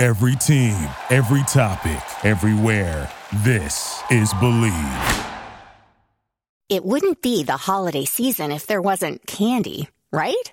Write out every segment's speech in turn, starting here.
Every team, every topic, everywhere. This is Believe. It wouldn't be the holiday season if there wasn't candy, right?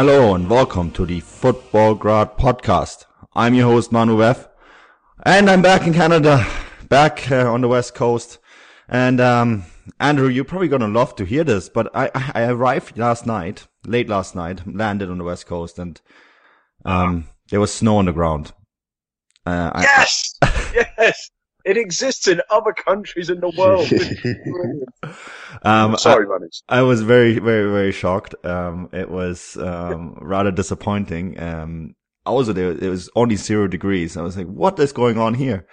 Hello and welcome to the Futbolgrad podcast. I'm your host Manu F, and I'm back in Canada, back uh, on the west coast. And um, Andrew, you're probably gonna love to hear this, but I, I arrived last night, late last night, landed on the west coast, and um, there was snow on the ground. Uh, yes, I, yes. It exists in other countries in the world. um, Sorry, I, I, was very, very, very shocked. Um, it was um, rather disappointing. Um, also, there it was only zero degrees. I was like, "What is going on here?"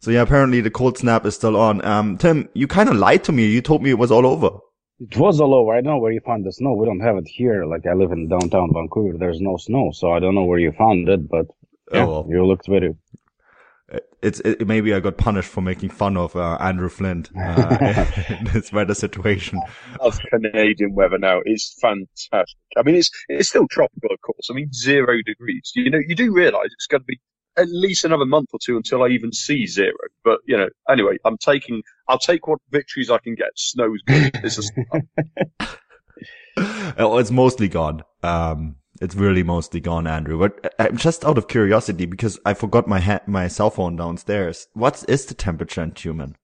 So yeah, apparently the cold snap is still on. Um, Tim, you kind of lied to me. You told me it was all over. It was all over. I don't know where you found the snow. We don't have it here. Like I live in downtown Vancouver. There's no snow, so I don't know where you found it. But oh, yeah, oh, well. you looked very it's it, maybe I got punished for making fun of uh, Andrew Flint uh, in this weather situation. Of Canadian weather now is fantastic. I mean, it's it's still tropical, of course. I mean, zero degrees. You know, you do realise it's going to be at least another month or two until I even see zero. But you know, anyway, I'm taking. I'll take what victories I can get. Snow's good. This is. oh, it's mostly gone. Um, it's really mostly gone, Andrew. But I'm just out of curiosity because I forgot my ha- my cell phone downstairs. What is the temperature in Tyumen?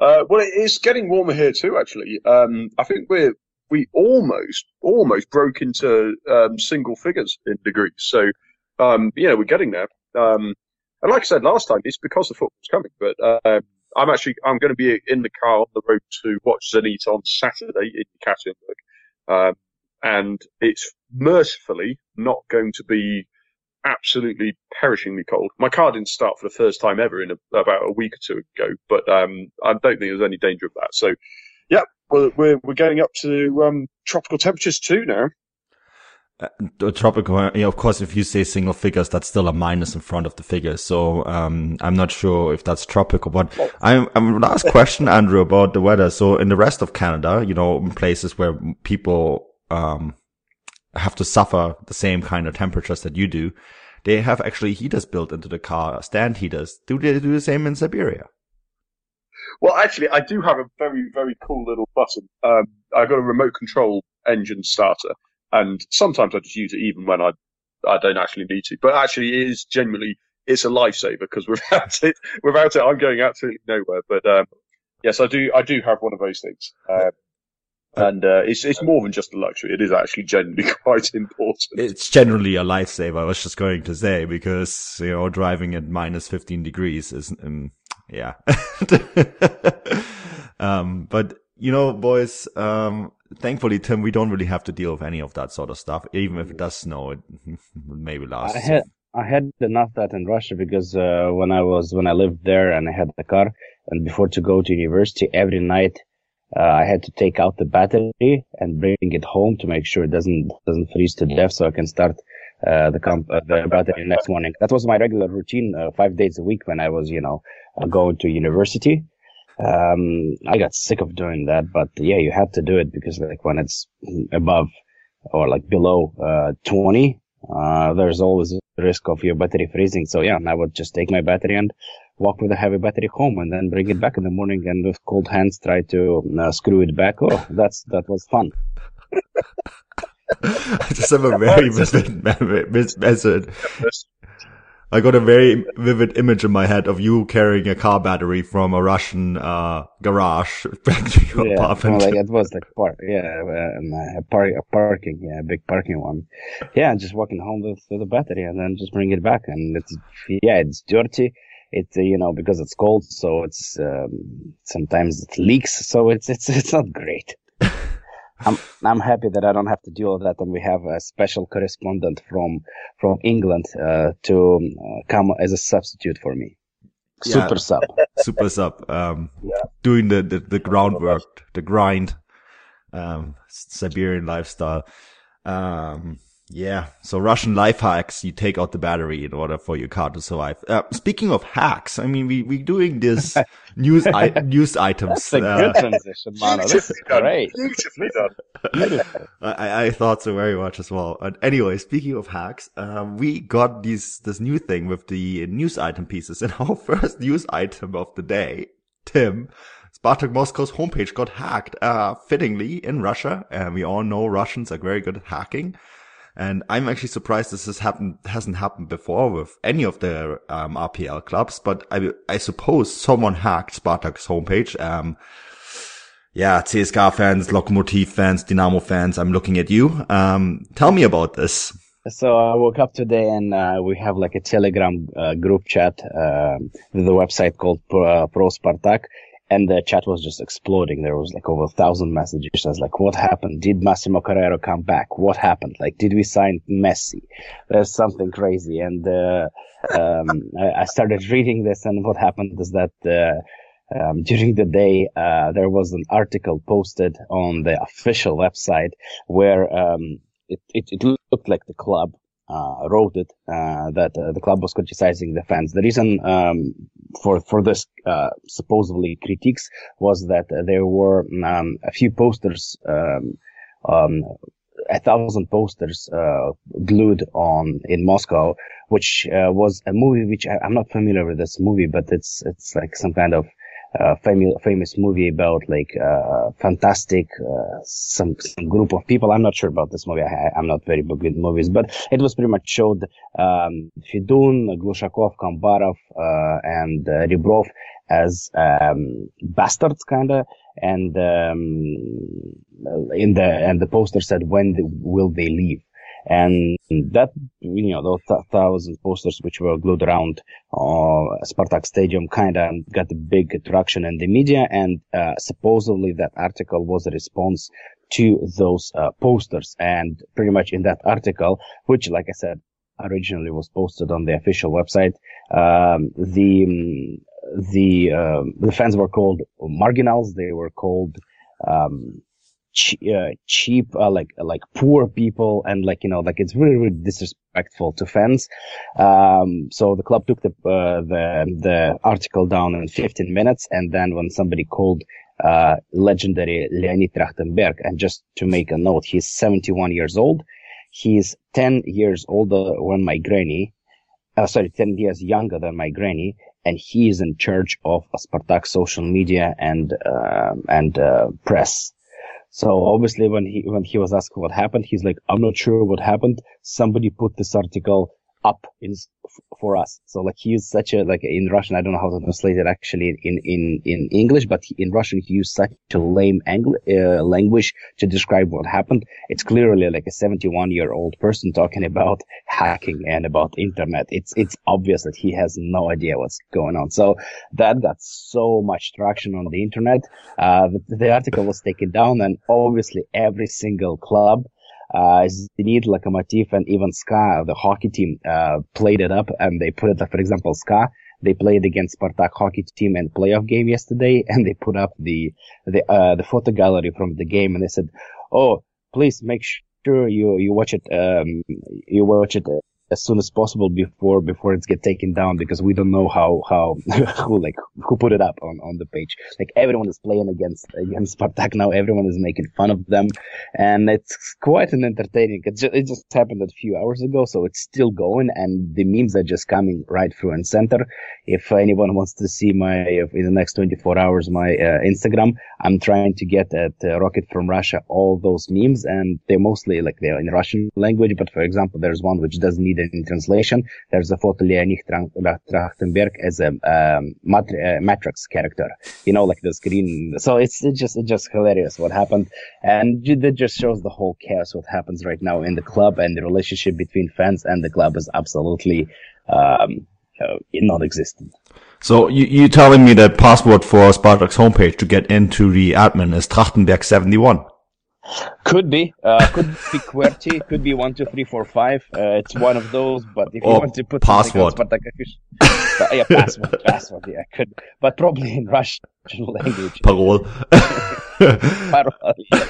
Uh, well, it is getting warmer here too. Actually, um, I think we're we almost almost broke into um, single figures in degrees. So, um, yeah, we're getting there. Um, and like I said last time, it's because the football's coming. But uh, I'm actually I'm going to be in the car on the road to watch Zenit on Saturday in Ekaterinburg. Um, and it's mercifully not going to be absolutely perishingly cold. My car didn't start for the first time ever in a, about a week or two ago, but um, I don't think there's any danger of that. So, yeah, we're we're, we're getting up to um, tropical temperatures too now. Uh, tropical, uh, yeah, of course, if you say single figures, that's still a minus in front of the figures. So, um, I'm not sure if that's tropical, but well, I'm, I'm last question, Andrew, about the weather. So in the rest of Canada, you know, in places where people um, have to suffer the same kind of temperatures that you do, they have actually heaters built into the car, stand heaters. Do they do the same in Siberia? Well, actually, I do have a very, very cool little button. Um, I've got a remote control engine starter, and sometimes I just use it even when I I don't actually need to. But actually, it is genuinely it's a lifesaver because without it, without it, I'm going absolutely nowhere. But um, yes, I do I do have one of those things. Um, and uh, it's it's more than just a luxury. It is actually generally quite important. It's generally a lifesaver. I was just going to say because you know driving at minus fifteen degrees is um, yeah. um, but you know, boys, um, thankfully, Tim, we don't really have to deal with any of that sort of stuff. Even if it does snow, it maybe lasts. I had I had enough that in Russia because uh, when I was when I lived there and I had the car and before to go to university every night uh, I had to take out the battery and bring it home to make sure it doesn't doesn't freeze to death, so I can start uh, the comp uh, the battery next morning. That was my regular routine, uh, five days a week when I was, you know, uh, going to university. Um, I got sick of doing that, but yeah, you have to do it because like when it's above or like below uh, 20, there's always risk of your battery freezing. So yeah, I would just take my battery and walk with a heavy battery home and then bring it back in the morning and with cold hands try to uh, screw it back. Oh, that's that was fun. I just have a very vivid method. I got a very vivid image in my head of you carrying a car battery from a Russian uh, garage back to your yeah, apartment. Well, like it was like park, yeah, um, a, park, a parking, yeah, a big parking one. Yeah, just walking home with, with the battery and then just bring it back. And it's yeah, it's dirty it uh, you know because it's cold so it's um, sometimes it leaks so it's it's it's not great i'm i'm happy that i don't have to deal with that and we have a special correspondent from from england uh, to uh, come as a substitute for me yeah. super sub super sub um yeah. doing the, the the groundwork the grind um siberian lifestyle um yeah. So Russian life hacks, you take out the battery in order for your car to survive. Uh, speaking of hacks, I mean, we, we doing this news, I, news items. That's a uh, good transition, Manu. This is great. Beautifully done. I, I thought so very much as well. And anyway, speaking of hacks, um, we got this, this new thing with the news item pieces and our first news item of the day, Tim, Spartak Moscow's homepage got hacked, uh, fittingly in Russia. And we all know Russians are very good at hacking. And I'm actually surprised this has happened, hasn't happened before with any of the um, RPL clubs, but I, I suppose someone hacked Spartak's homepage. Um, yeah, CSKA fans, Lokomotiv fans, Dynamo fans, I'm looking at you. Um, tell me about this. So I woke up today and uh, we have like a Telegram uh, group chat uh, with a website called Pro, Pro Spartak and the chat was just exploding. There was like over a thousand messages. I was like, what happened? Did Massimo Carrera come back? What happened? Like, did we sign Messi? There's something crazy. And, uh, um, I, started reading this and what happened is that, uh, um, during the day, uh, there was an article posted on the official website where, um, it, it, it looked like the club wrote it uh, that uh, the club was criticizing the fans. The reason um, for for this uh, supposedly critiques was that there were um, a few posters, um, um a thousand posters uh, glued on in Moscow, which uh, was a movie which I, am not familiar with this movie, but it's it's like some kind of uh, famous famous movie about like uh, fantastic uh, some, some group of people. I'm not sure about this movie. I, am not very good with movies, but it was pretty much showed um, Fedun, Glushakov, Kombarov, uh, and uh, Rebrov as um, bastards, kind of. And um, in the and the poster said, "When will they leave?" And that, you know, those th- thousand posters which were glued around uh, Spartak Stadium kind of got a big attraction in the media. And uh, supposedly that article was a response to those uh, posters. And pretty much in that article, which, like I said, originally was posted on the official website, um, the the um, the fans were called marginals. They were called um, uh, cheap, uh, like like poor people, and like you know, like it's really really disrespectful to fans. Um, so the club took the uh, the the article down in 15 minutes, and then when somebody called uh, legendary Leonid Trachtenberg, and just to make a note, he's 71 years old. He's 10 years older than my granny. Uh, sorry, 10 years younger than my granny, and he is in charge of Spartak social media and uh, and press. So obviously when he, when he was asked what happened, he's like, I'm not sure what happened. Somebody put this article up in for us. So like he used such a like in Russian. I don't know how to translate it actually in in in English, but in Russian he used such a lame uh, language to describe what happened. It's clearly like a 71 year old person talking about hacking and about internet. It's it's obvious that he has no idea what's going on. So that got so much traction on the internet. Uh, the, the article was taken down, and obviously every single club uh, Zenit, Lokomotiv, and even SKA, the hockey team, uh, played it up and they put it, up. for example, SKA, they played against Spartak hockey team in playoff game yesterday, and they put up the the uh, the photo gallery from the game, and they said, "Oh, please make sure you you watch it um, you watch it as soon as possible before before it's get taken down because we don't know how how who like who put it up on on the page. Like everyone is playing against against Spartak now. Everyone is making fun of them, and it's quite an entertaining. It just, it just happened a few hours ago, so it's still going, and the memes are just coming right through and center. If anyone wants to see my in the next 24 hours my uh, Instagram, I'm trying to get at uh, Rocket from Russia all those memes, and they're mostly like they're in Russian language. But for example, there's one which doesn't need in translation. There's a photo Leonid Trachtenberg as a um, uh, Matrix character, you know, like the screen. So it's, it's just it's just hilarious what happened, and it just shows the whole chaos what happens right now in the club and the relationship between fans and the club is absolutely um, uh, non-existent. So you, you telling me that password for Spartak's homepage to get into the admin is Trachtenberg71? Could be, uh, could be QWERTY, could be one two three four five. Uh, it's one of those. But if you oh, want to put password, but like, uh, yeah, password, password, yeah, could, but probably in Russian language. Parole. Parole. Yeah.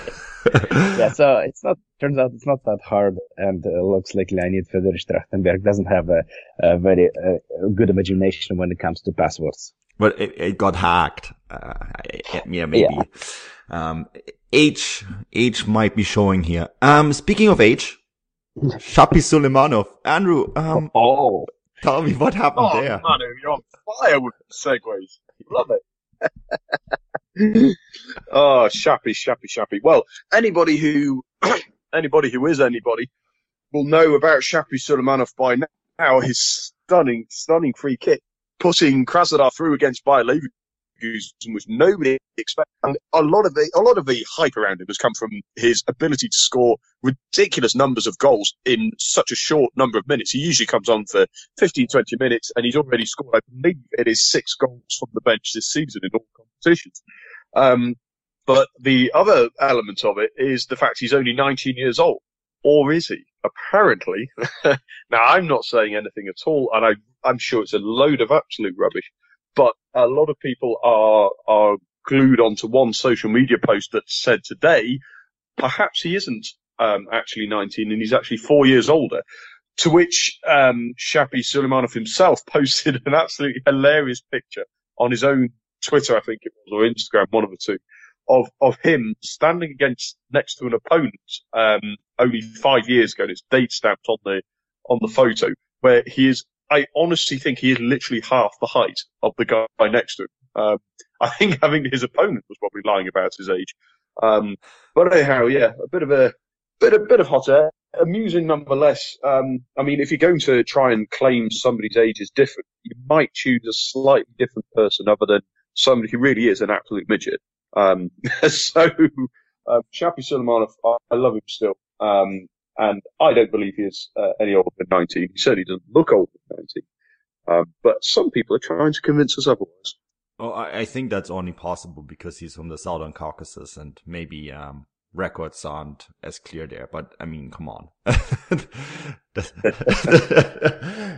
yeah, so it's not. Turns out it's not that hard, and uh, looks like Leonid Fedorich Trachtenberg doesn't have a, a very uh, good imagination when it comes to passwords. But it, it got hacked. Uh, yeah, maybe. Yeah. Um, age, age might be showing here. Um, speaking of age, Shapi Suleimanov, Andrew, um, oh, tell me what happened oh, there. Manu, you're on fire with segues. Love it. oh, Shapi, Shapi, Shapi. Well, anybody who, anybody who is anybody will know about Shapi Suleimanov by now. His stunning, stunning free kick, putting Krasnodar through against Bayer Leverkusen which nobody expected. And a lot of the a lot of the hype around him has come from his ability to score ridiculous numbers of goals in such a short number of minutes. He usually comes on for 15, 20 minutes, and he's already scored, I believe, it is six goals from the bench this season in all competitions. Um, but the other element of it is the fact he's only 19 years old. Or is he? Apparently. now, I'm not saying anything at all, and I, I'm sure it's a load of absolute rubbish but a lot of people are are glued onto one social media post that said today, perhaps he isn't um, actually 19 and he's actually four years older. To which um, Shapi Suleimanov himself posted an absolutely hilarious picture on his own Twitter, I think it was, or Instagram, one of the two, of of him standing against next to an opponent um, only five years ago. And it's date stamped on the on the photo where he is I honestly think he is literally half the height of the guy next to him. Um, I think having his opponent was probably lying about his age. Um, but anyhow, yeah, a bit of a bit, a bit of hot air, amusing nonetheless. Um, I mean, if you're going to try and claim somebody's age is different, you might choose a slightly different person other than somebody who really is an absolute midget. Um, so, uh, Suleimanov, I, I love him still. Um, and I don't believe he is uh, any older than 19. He certainly doesn't look older than 19. Um, but some people are trying to convince us otherwise. Well, I, I, think that's only possible because he's from the Southern Caucasus and maybe, um, records aren't as clear there. But I mean, come on.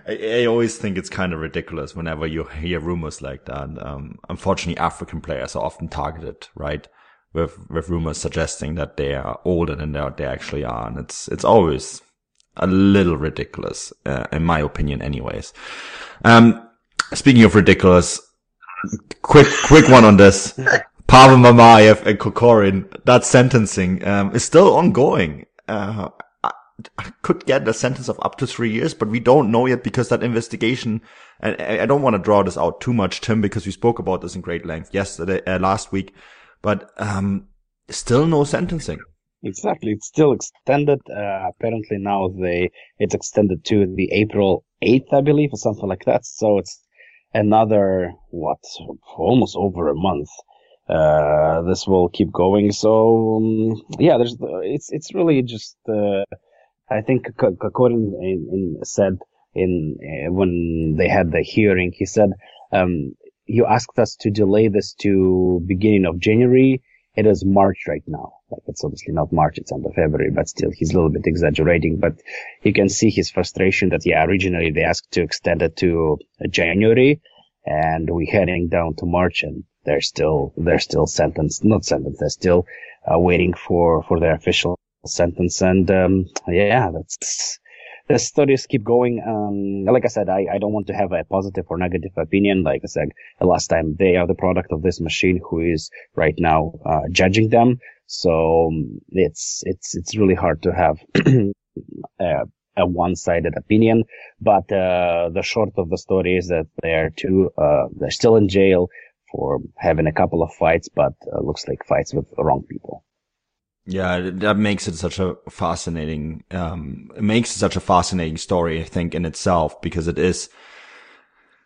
I, I, always think it's kind of ridiculous whenever you hear rumors like that. Um, unfortunately, African players are often targeted, right? With with rumors suggesting that they are older than they, they actually are, and it's it's always a little ridiculous, uh, in my opinion, anyways. Um, speaking of ridiculous, quick quick one on this. Pavel Mamayev and Kokorin, that sentencing um, is still ongoing. Uh, I, I could get a sentence of up to three years, but we don't know yet because that investigation. And I don't want to draw this out too much, Tim, because we spoke about this in great length yesterday, uh, last week but um, still no sentencing. Exactly, it's still extended. Uh, apparently now they it's extended to the April eighth, I believe, or something like that. So it's another what, almost over a month. Uh, this will keep going. So um, yeah, there's it's it's really just uh, I think according in, in said in uh, when they had the hearing, he said um, you asked us to delay this to beginning of January. It is March right now. Like it's obviously not March, it's end of February, but still he's a little bit exaggerating. But you can see his frustration that yeah, originally they asked to extend it to January. and we're heading down to March, and they're still they're still sentenced, not sentenced, they're still uh, waiting for for their official sentence. And um, yeah, that's the studies keep going. Um, like I said, I, I don't want to have a positive or negative opinion. Like I said last time, they are the product of this machine who is right now uh, judging them. So um, it's it's it's really hard to have a, a one-sided opinion. But uh, the short of the story is that they are two. Uh, they're still in jail for having a couple of fights, but uh, looks like fights with the wrong people. Yeah, that makes it such a fascinating, um, it makes such a fascinating story, I think, in itself, because it is,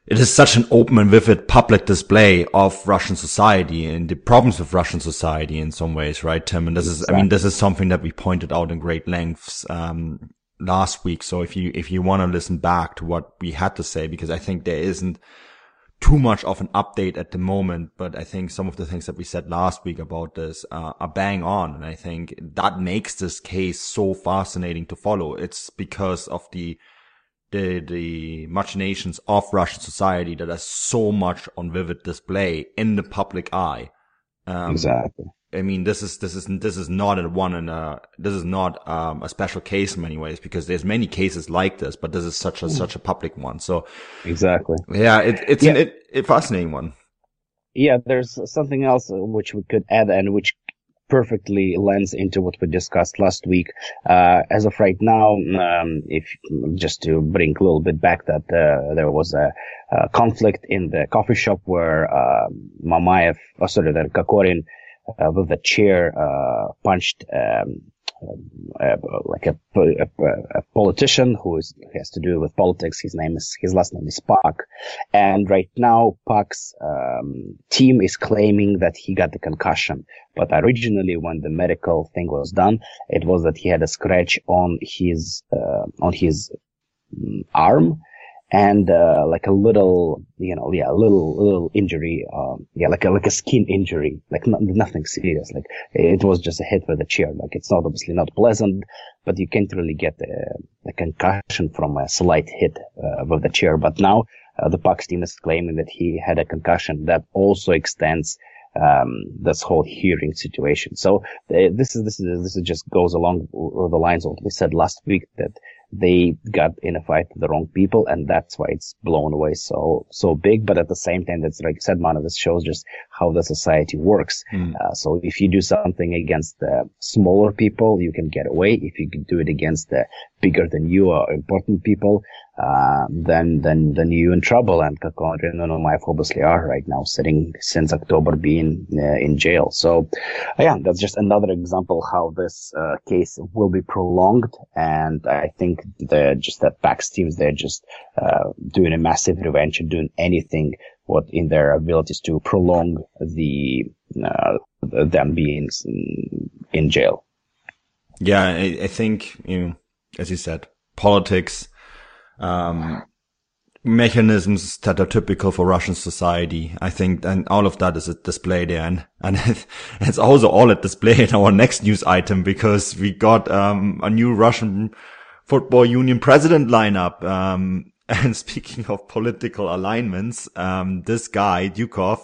it is such an open and vivid public display of Russian society and the problems of Russian society in some ways, right, Tim? And this is, I mean, this is something that we pointed out in great lengths, um, last week. So if you, if you want to listen back to what we had to say, because I think there isn't, too much of an update at the moment, but I think some of the things that we said last week about this uh, are bang on. And I think that makes this case so fascinating to follow. It's because of the, the, the machinations of Russian society that are so much on vivid display in the public eye. Um, exactly. I mean, this is this is this is not a one and a this is not um, a special case in many ways because there's many cases like this, but this is such a mm. such a public one. So exactly, yeah, it, it's yeah. an it, it fascinating one. Yeah, there's something else which we could add and which perfectly lends into what we discussed last week. Uh, as of right now, um, if just to bring a little bit back that uh, there was a, a, conflict in the coffee shop where uh, Mamayev, oh, sorry, that Kokorin uh, with a chair uh, punched um, uh, like a, a, a, politician who is has to do with politics. His name is his last name is Pak, and right now Pak's um, team is claiming that he got the concussion. But originally, when the medical thing was done, it was that he had a scratch on his uh, on his mm, arm and uh, like a little, you know, yeah, a little little injury, um, yeah, like a like a skin injury, like not, nothing serious. Like it was just a hit with a chair. Like it's not obviously not pleasant, but you can't really get a, a concussion from a slight hit uh, with the chair. But now uh, the Pak's team is claiming that he had a concussion that also extends um, this whole hearing situation. So uh, this is this is this is just goes along the lines of what we said last week that they got in a fight with the wrong people, and that's why it's blown away so so big. But at the same time, that's like I said, man, this shows just how the society works. Mm. Uh, so if you do something against the smaller people, you can get away. If you can do it against the bigger than you or important people, uh, then then then you're in trouble. And Kokorin and Mamayev obviously are right now sitting since October being uh, in jail. So uh, yeah, that's just another example how this uh, case will be prolonged. And I think the just that Pak's teams they're just uh, doing a massive revenge and doing anything what in their abilities to prolong the them being in jail. Yeah, I, I think you know, as you said, politics um, mechanisms that are typical for Russian society. I think, and all of that is at display there. And, and it's also all at display in our next news item because we got, um, a new Russian football union president lineup. Um, and speaking of political alignments, um, this guy, Dyukov,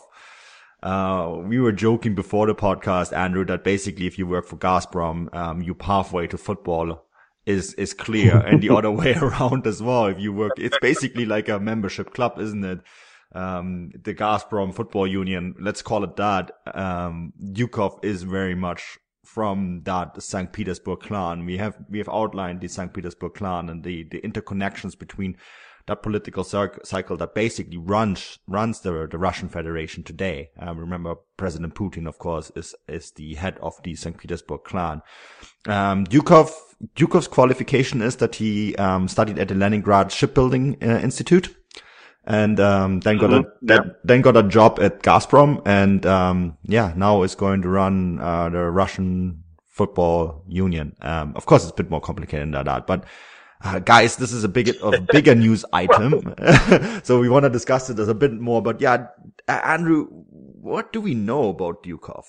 uh, we were joking before the podcast, Andrew, that basically if you work for Gazprom, um, you pathway to football is is clear and the other way around as well if you work it's basically like a membership club isn't it um, the Gazprom football union let's call it that um, Dyukov is very much from that St. Petersburg clan we have we have outlined the St. Petersburg clan and the the interconnections between that political cycle that basically runs runs the the Russian Federation today. Um, remember, President Putin, of course, is is the head of the St. Petersburg clan. Um, Dyukov Dyukov's qualification is that he um, studied at the Leningrad Shipbuilding uh, Institute, and um, then got mm-hmm. a yeah. then got a job at Gazprom, and um, yeah, now is going to run uh, the Russian Football Union. Um, of course, it's a bit more complicated than that, but uh, guys, this is a big, a bigger news item. so we want to discuss it as a bit more, but yeah, Andrew, what do we know about Dyukov?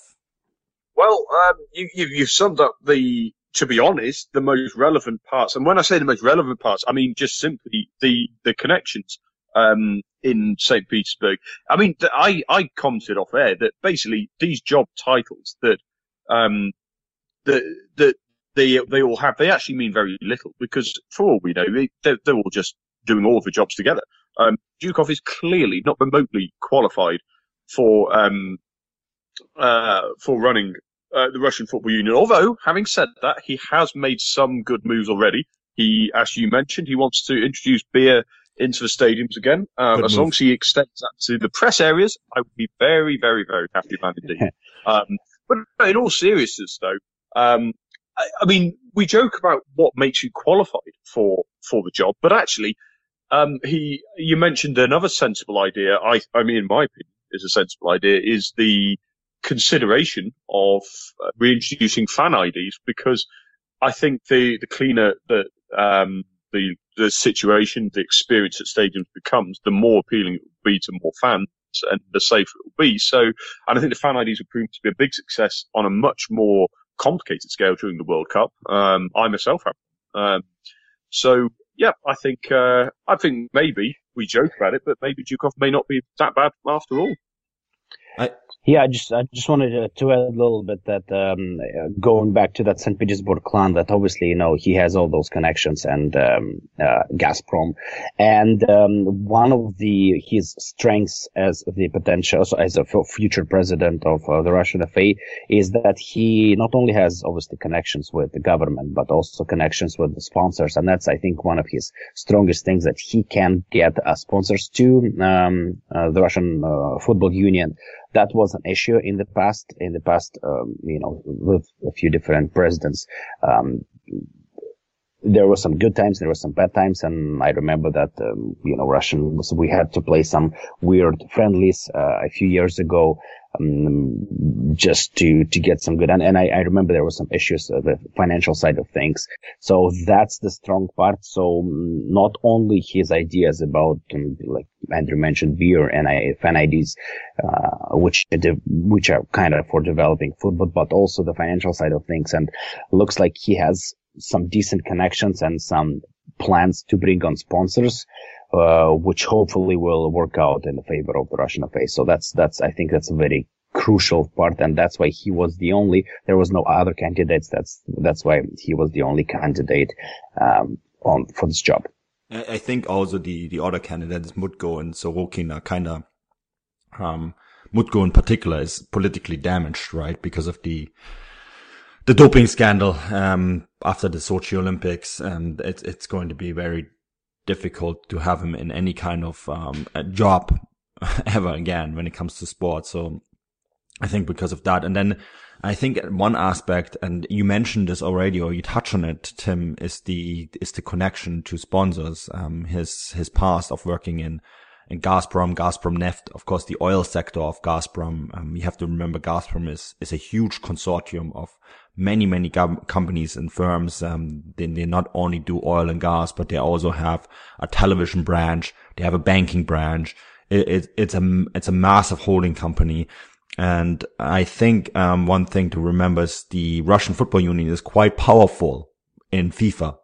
Well, um, you, you, you've summed up the, to be honest, the most relevant parts. And when I say the most relevant parts, I mean just simply the, the connections. um, in St. Petersburg. I mean, I, I commented off air that basically these job titles that, um, that, that they, they all have, they actually mean very little because for all we know, they, they're, they're all just doing all the jobs together. Um, Dyukov is clearly not remotely qualified for, um, uh, for running uh, the Russian Football Union. Although, having said that, he has made some good moves already. He, as you mentioned, he wants to introduce beer into the stadiums again. Um, as long as he extends that to the press areas, I would be very, very, very happy man indeed. um, but in all seriousness, though, um, I, I, mean, we joke about what makes you qualified for for the job, but actually, um, he you mentioned another sensible idea. I, I mean, in my opinion, is a sensible idea is the consideration of uh, reintroducing fan IDs because I think the the cleaner that um, the the situation, the experience at stadiums becomes, the more appealing it will be to more fans and the safer it will be. So, and I think the fan IDs have proven to be a big success on a much more complicated scale during the World Cup. Um, I myself have. Um, so yeah, I think, uh, I think maybe we joke about it, but maybe Dyukov may not be that bad after all. I, yeah, I just I just wanted to, add a little bit that um, going back to that St. Petersburg clan, that obviously you know he has all those connections and um, uh, Gazprom, and um, one of the his strengths as the potential so as a future president of uh, the Russian FA is that he not only has obviously connections with the government but also connections with the sponsors, and that's I think one of his strongest things that he can get uh, sponsors to um, uh, the Russian uh, Football Union that was an issue in the past, in the past, um, you know, with a few different presidents. Um, there were some good times, there were some bad times, and I remember that, um, you know, Russian, we had to play some weird friendlies, uh, a few years ago, um, just to, to get some good. And, and I, I remember there were some issues, uh, the financial side of things. So that's the strong part. So um, not only his ideas about, um, like Andrew mentioned, beer and I, fan IDs, uh, which, which are kind of for developing football, but also the financial side of things. And looks like he has some decent connections and some plans to bring on sponsors. Uh, which hopefully will work out in the favor of the Russian FA. So that's, that's, I think that's a very crucial part. And that's why he was the only, there was no other candidates. That's, that's why he was the only candidate, um, on, for this job. I think also the, the other candidates, Mutko and Sorokin are kind of, um, Mutko in particular is politically damaged, right? Because of the, the doping scandal, um, after the Sochi Olympics. And it's, it's going to be very difficult to have him in any kind of um, job ever again when it comes to sports. So I think because of that. And then I think one aspect, and you mentioned this already, or you touch on it, Tim, is the, is the connection to sponsors. Um, his, his past of working in, in Gazprom, Gazprom Neft, of course, the oil sector of Gazprom. Um, you have to remember Gazprom is, is a huge consortium of many, many companies and firms. Um, they, they not only do oil and gas, but they also have a television branch. They have a banking branch. It, it, it's a, it's a massive holding company. And I think, um, one thing to remember is the Russian football union is quite powerful in FIFA.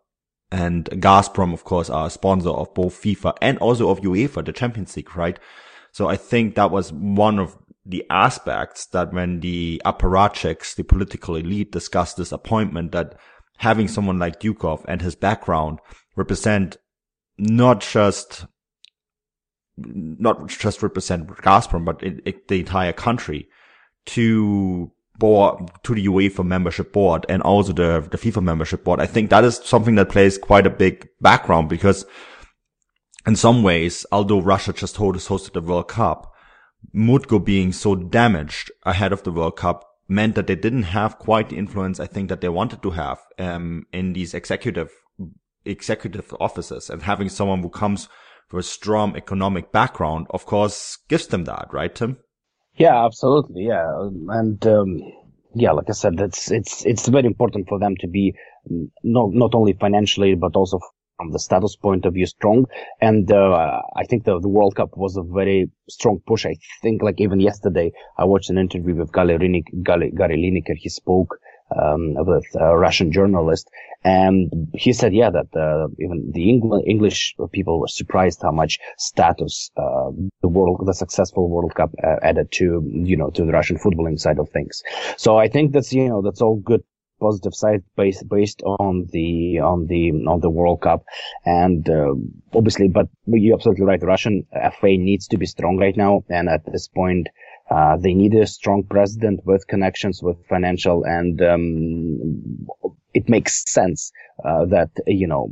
And Gazprom, of course, are a sponsor of both FIFA and also of UEFA, the Champions League, right? So I think that was one of the aspects that when the apparatchiks, the political elite discussed this appointment, that having someone like Dyukov and his background represent not just not just represent Gazprom, but it, it, the entire country to board to the UEFA membership board and also the the FIFA membership board. I think that is something that plays quite a big background because in some ways, although Russia just hosted the World Cup, Mutko being so damaged ahead of the World Cup meant that they didn't have quite the influence I think that they wanted to have um, in these executive executive offices and having someone who comes with a strong economic background of course gives them that right Tim yeah absolutely yeah and um, yeah like I said it's it's it's very important for them to be not not only financially but also from the status point of view strong. And uh, I think the, the World Cup was a very strong push. I think like even yesterday, I watched an interview with Gary, Lineker. He spoke um, with a Russian journalist, and he said, yeah, that uh, even the Engl- English people were surprised how much status uh, the world, the successful World Cup uh, added to you know to the Russian footballing side of things. So I think that's you know that's all good positive side based based on the on the on the World Cup, and uh, obviously, but you're absolutely right. The Russian FA needs to be strong right now, and at this point, uh, they need a strong president with connections with financial and um, it makes sense uh, that you know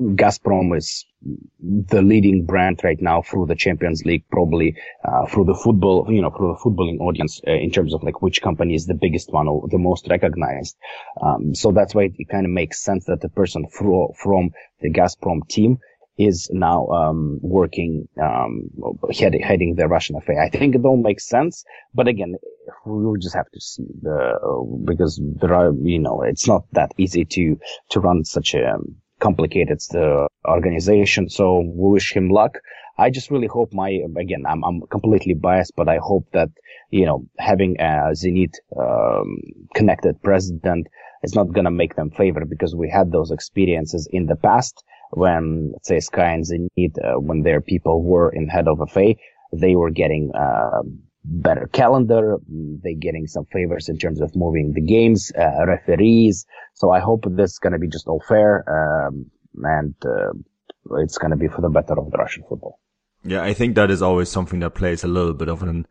Gazprom is the leading brand right now through the Champions League, probably uh, through the football, you know, through the footballing audience uh, in terms of like which company is the biggest one or the most recognized. Um, so that's why it, it kind of makes sense that the person fro- from the Gazprom team is now um, working um, head, heading the Russian FA. I think it all makes sense, but again, we will just have to see the because there are you know it's not that easy to to run such a complicated uh, organization. So we wish him luck. I just really hope my again I'm I'm completely biased, but I hope that you know having a Zenit um, connected president is not gonna make them favor because we had those experiences in the past when, Sky and Zenit, uh, when their people were in head of FA, they were getting, uh, better calendar. They getting some favors in terms of moving the games, uh, referees. So I hope this is going to be just all fair. Um, and, uh, it's going to be for the better of the Russian football. Yeah, I think that is always something that plays a little bit of an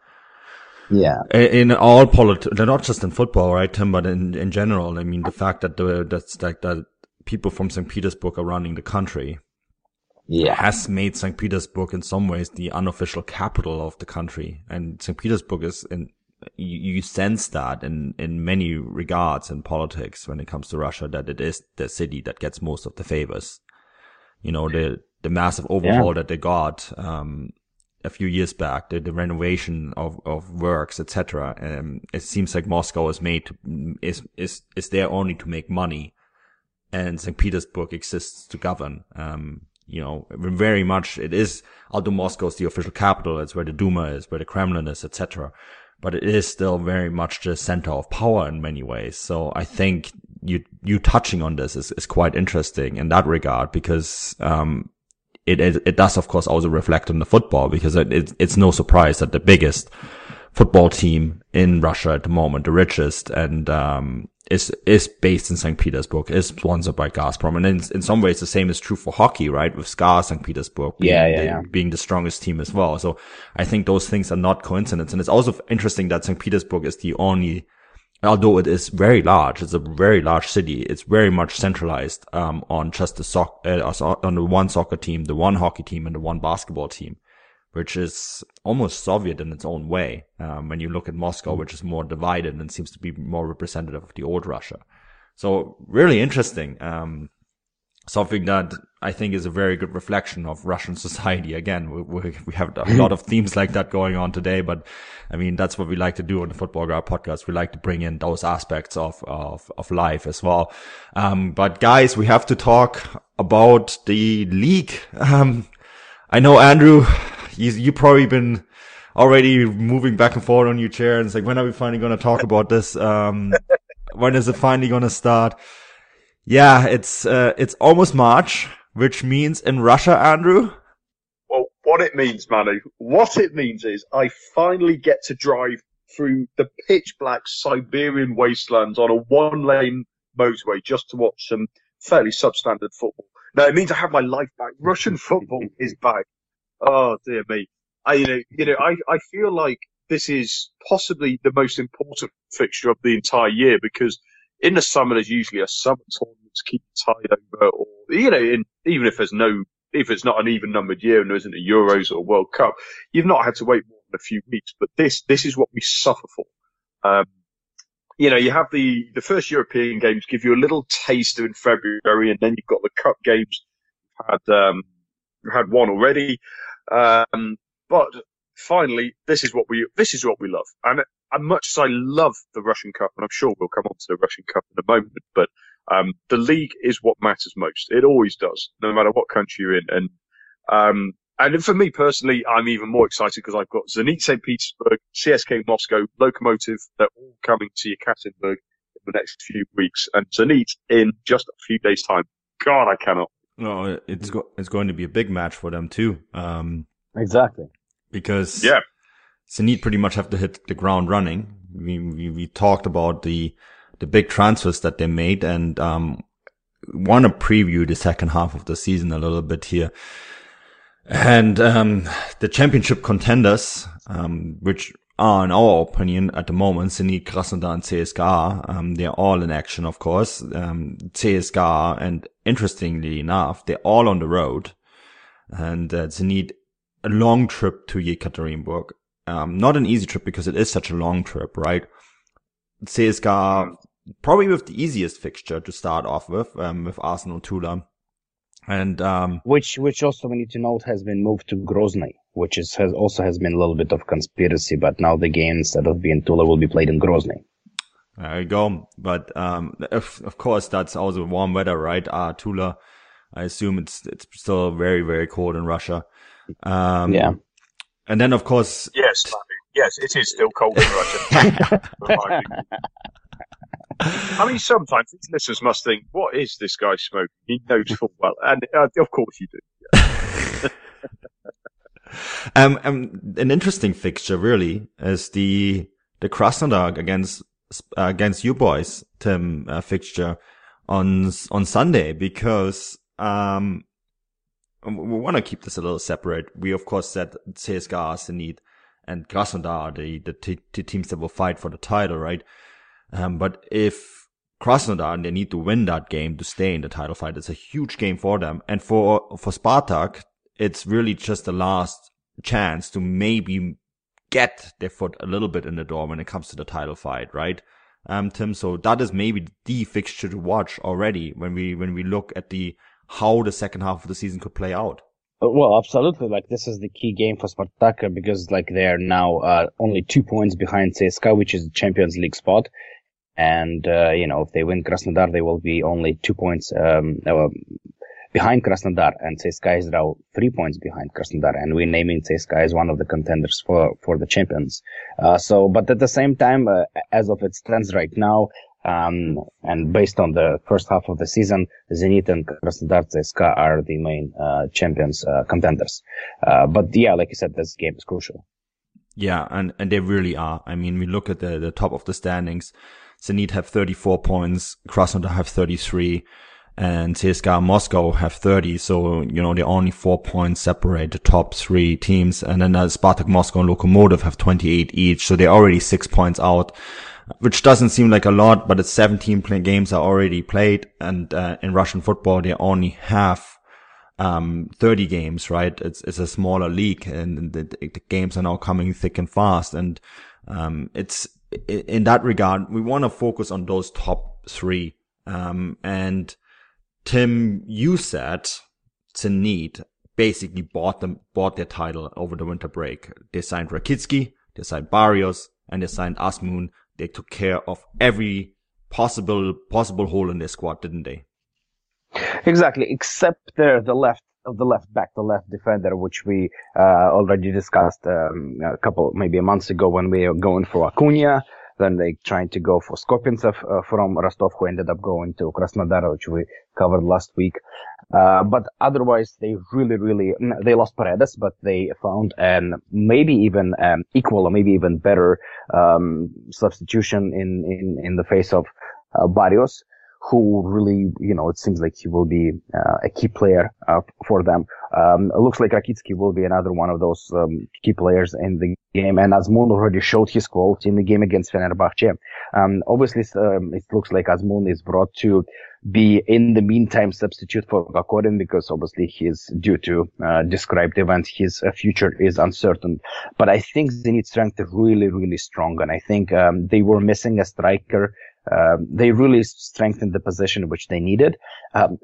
yeah. In all politics, not just in football, right, Tim, but in, in general. I mean, the fact that the, that's like that people from St. Petersburg are running the country. Yeah. Has made St. Petersburg in some ways the unofficial capital of the country. And St. Petersburg is in, you, you sense that in, in many regards in politics when it comes to Russia, that it is the city that gets most of the favors. You know, the, the massive overhaul yeah. that they got, um, a few years back, the, the renovation of, of works, etc. Um, it seems like Moscow is made to, is, is, is there only to make money and St. Petersburg exists to govern. Um, you know, very much it is, although Moscow is the official capital, it's where the Duma is, where the Kremlin is, etc. But it is still very much the center of power in many ways. So I think you, you touching on this is, is quite interesting in that regard because, um, it, it, it does of course also reflect on the football because it, it, it's no surprise that the biggest football team in Russia at the moment, the richest and, um, is is based in St. Petersburg, is sponsored by Gazprom, and in, in some ways the same is true for hockey, right? With SKA St. Petersburg, being, yeah, yeah, yeah. being the strongest team as well. So I think those things are not coincidence, and it's also interesting that St. Petersburg is the only, although it is very large, it's a very large city. It's very much centralized um, on just the soc- uh, on the one soccer team, the one hockey team, and the one basketball team which is almost Soviet in its own way. Um, when you look at Moscow, which is more divided and seems to be more representative of the old Russia. So really interesting. Um, something that I think is a very good reflection of Russian society. Again, we, we, have a lot of themes like that going on today, but I mean, that's what we like to do on the Futbolgrad podcast. We like to bring in those aspects of, of, of life as well. Um, but guys, we have to talk about the league. Um, I know Andrew, you you probably been already moving back and forth on your chair and it's like, when are we finally going to talk about this? Um, when is it finally going to start? Yeah, it's, uh, it's almost March, which means in Russia, Andrew. Well, what it means, Manu, what it means is I finally get to drive through the pitch black Siberian wastelands on a one lane motorway just to watch some fairly substandard football. Now it means I have my life back. Russian football is back. Oh dear me. I, you know, you know, I, I feel like this is possibly the most important fixture of the entire year because in the summer there's usually a summer tournament to keep tied over, or you know, in, even if there's no, if it's not an even numbered year and there isn't a Euros or a World Cup, you've not had to wait more than a few weeks. But this, this is what we suffer for. Um, you know, you have the the first European games give you a little taster in February, and then you've got the Cup games. You've had um, had one already. Um, but finally, this is what we this is what we love, and, and much as I love the Russian Cup, and I'm sure we'll come on to the Russian Cup in a moment, but um, the league is what matters most. It always does, no matter what country you're in, and um, and for me personally, I'm even more excited because I've got Zenit St. Petersburg, CSKA Moscow, Lokomotiv. They're all coming to Yekaterinburg in the next few weeks, and Zenit in just a few days' time. God, I cannot. No, it's go- it's going to be a big match for them too. Um, exactly. Because yeah, Zenit pretty much have to hit the ground running. We we, we talked about the the big transfers that they made, and um, want to preview the second half of the season a little bit here. And um, the championship contenders, um, which are, in our opinion, at the moment, Zenit, Krasnodar, and CSKA, um, they're all in action, of course. Um, CSKA, and interestingly enough, they're all on the road. And uh, Zenit, a long trip to Yekaterinburg. Um, not an easy trip because it is such a long trip, right? CSKA, probably with the easiest fixture to start off with, um, with Arsenal Tula. And, um, which, which also we need to note has been moved to Grozny, which is, has also has been a little bit of conspiracy, but now the game instead of being Tula will be played in Grozny. There you go. But, um, of, of course, that's also warm weather, right? Uh, Tula, I assume it's, it's still very, very cold in Russia. Um, yeah. And then, of course, yes, yes, it is still cold in Russia. I mean, sometimes listeners must think, "What is this guy smoking?" He knows full well, and uh, of course you do. um, um, an interesting fixture really is the the Krasnodar against uh, against you boys, Tim uh, fixture on on Sunday because um we want to keep this a little separate. We of course said CSKA, Zenit, and Krasnodar, the the, t- the teams that will fight for the title, right? Um, but if Krasnodar, they need to win that game to stay in the title fight. It's a huge game for them. And for, for Spartak, it's really just the last chance to maybe get their foot a little bit in the door when it comes to the title fight, right? Um, Tim, so that is maybe the fixture to watch already when we, when we look at the, how the second half of the season could play out. Well, absolutely. Like this is the key game for Spartak because like they are now uh, only two points behind CSKA, which is the Champions League spot. And, uh, you know, if they win Krasnodar, they will be only two points, um, uh, behind Krasnodar and CSKA is now three points behind Krasnodar and we're naming CSKA as one of the contenders for, for the champions. Uh, so, but at the same time, uh, as of it stands right now, um, and based on the first half of the season, Zenit and Krasnodar CSKA are the main, uh, champions, uh, contenders. Uh, but yeah, like you said, this game is crucial. Yeah, and, and they really are. I mean, we look at the, the top of the standings. Zenit have 34 points, Krasnodar have 33, and CSKA Moscow have 30. So, you know, they're only four points separate the top three teams. And then uh, Spartak Moscow and Lokomotiv have 28 each. So they're already six points out, which doesn't seem like a lot, but it's 17 play- games are already played. And, uh, in Russian football, they only have, um, 30 games, right? It's, it's a smaller league and the, the games are now coming thick and fast. And, um, it's, in that regard, we want to focus on those top three. Um, and Tim, said Zenit basically bought them, bought their title over the winter break. They signed Rakitsky, they signed Barrios, and they signed Azmoun. They took care of every possible, possible hole in their squad, didn't they? Exactly, except the, the left of the left back, the left defender, which we uh, already discussed um, a couple, maybe a month ago when we were going for Acuna. Then they trying to go for Skopintsev uh, from Rostov, who ended up going to Krasnodar, which we covered last week. Uh, but otherwise, they really, really, they lost Paredes, but they found an maybe even um, equal or maybe even better um, substitution in, in, in the face of uh, Barrios who really, you know, it seems like he will be uh, a key player uh, for them. Um, it looks like Rakitsky will be another one of those um, key players in the game, and Azmoun already showed his quality in the game against Fenerbahce. Um, obviously, um, it looks like Azmoun is brought to be in the meantime substitute for Kokorin because obviously he's due to uh, described event. His uh, future is uncertain, but I think Zenit strength is really, really strong, and I think um, they were missing a striker um, they really strengthened the position which they needed. Um,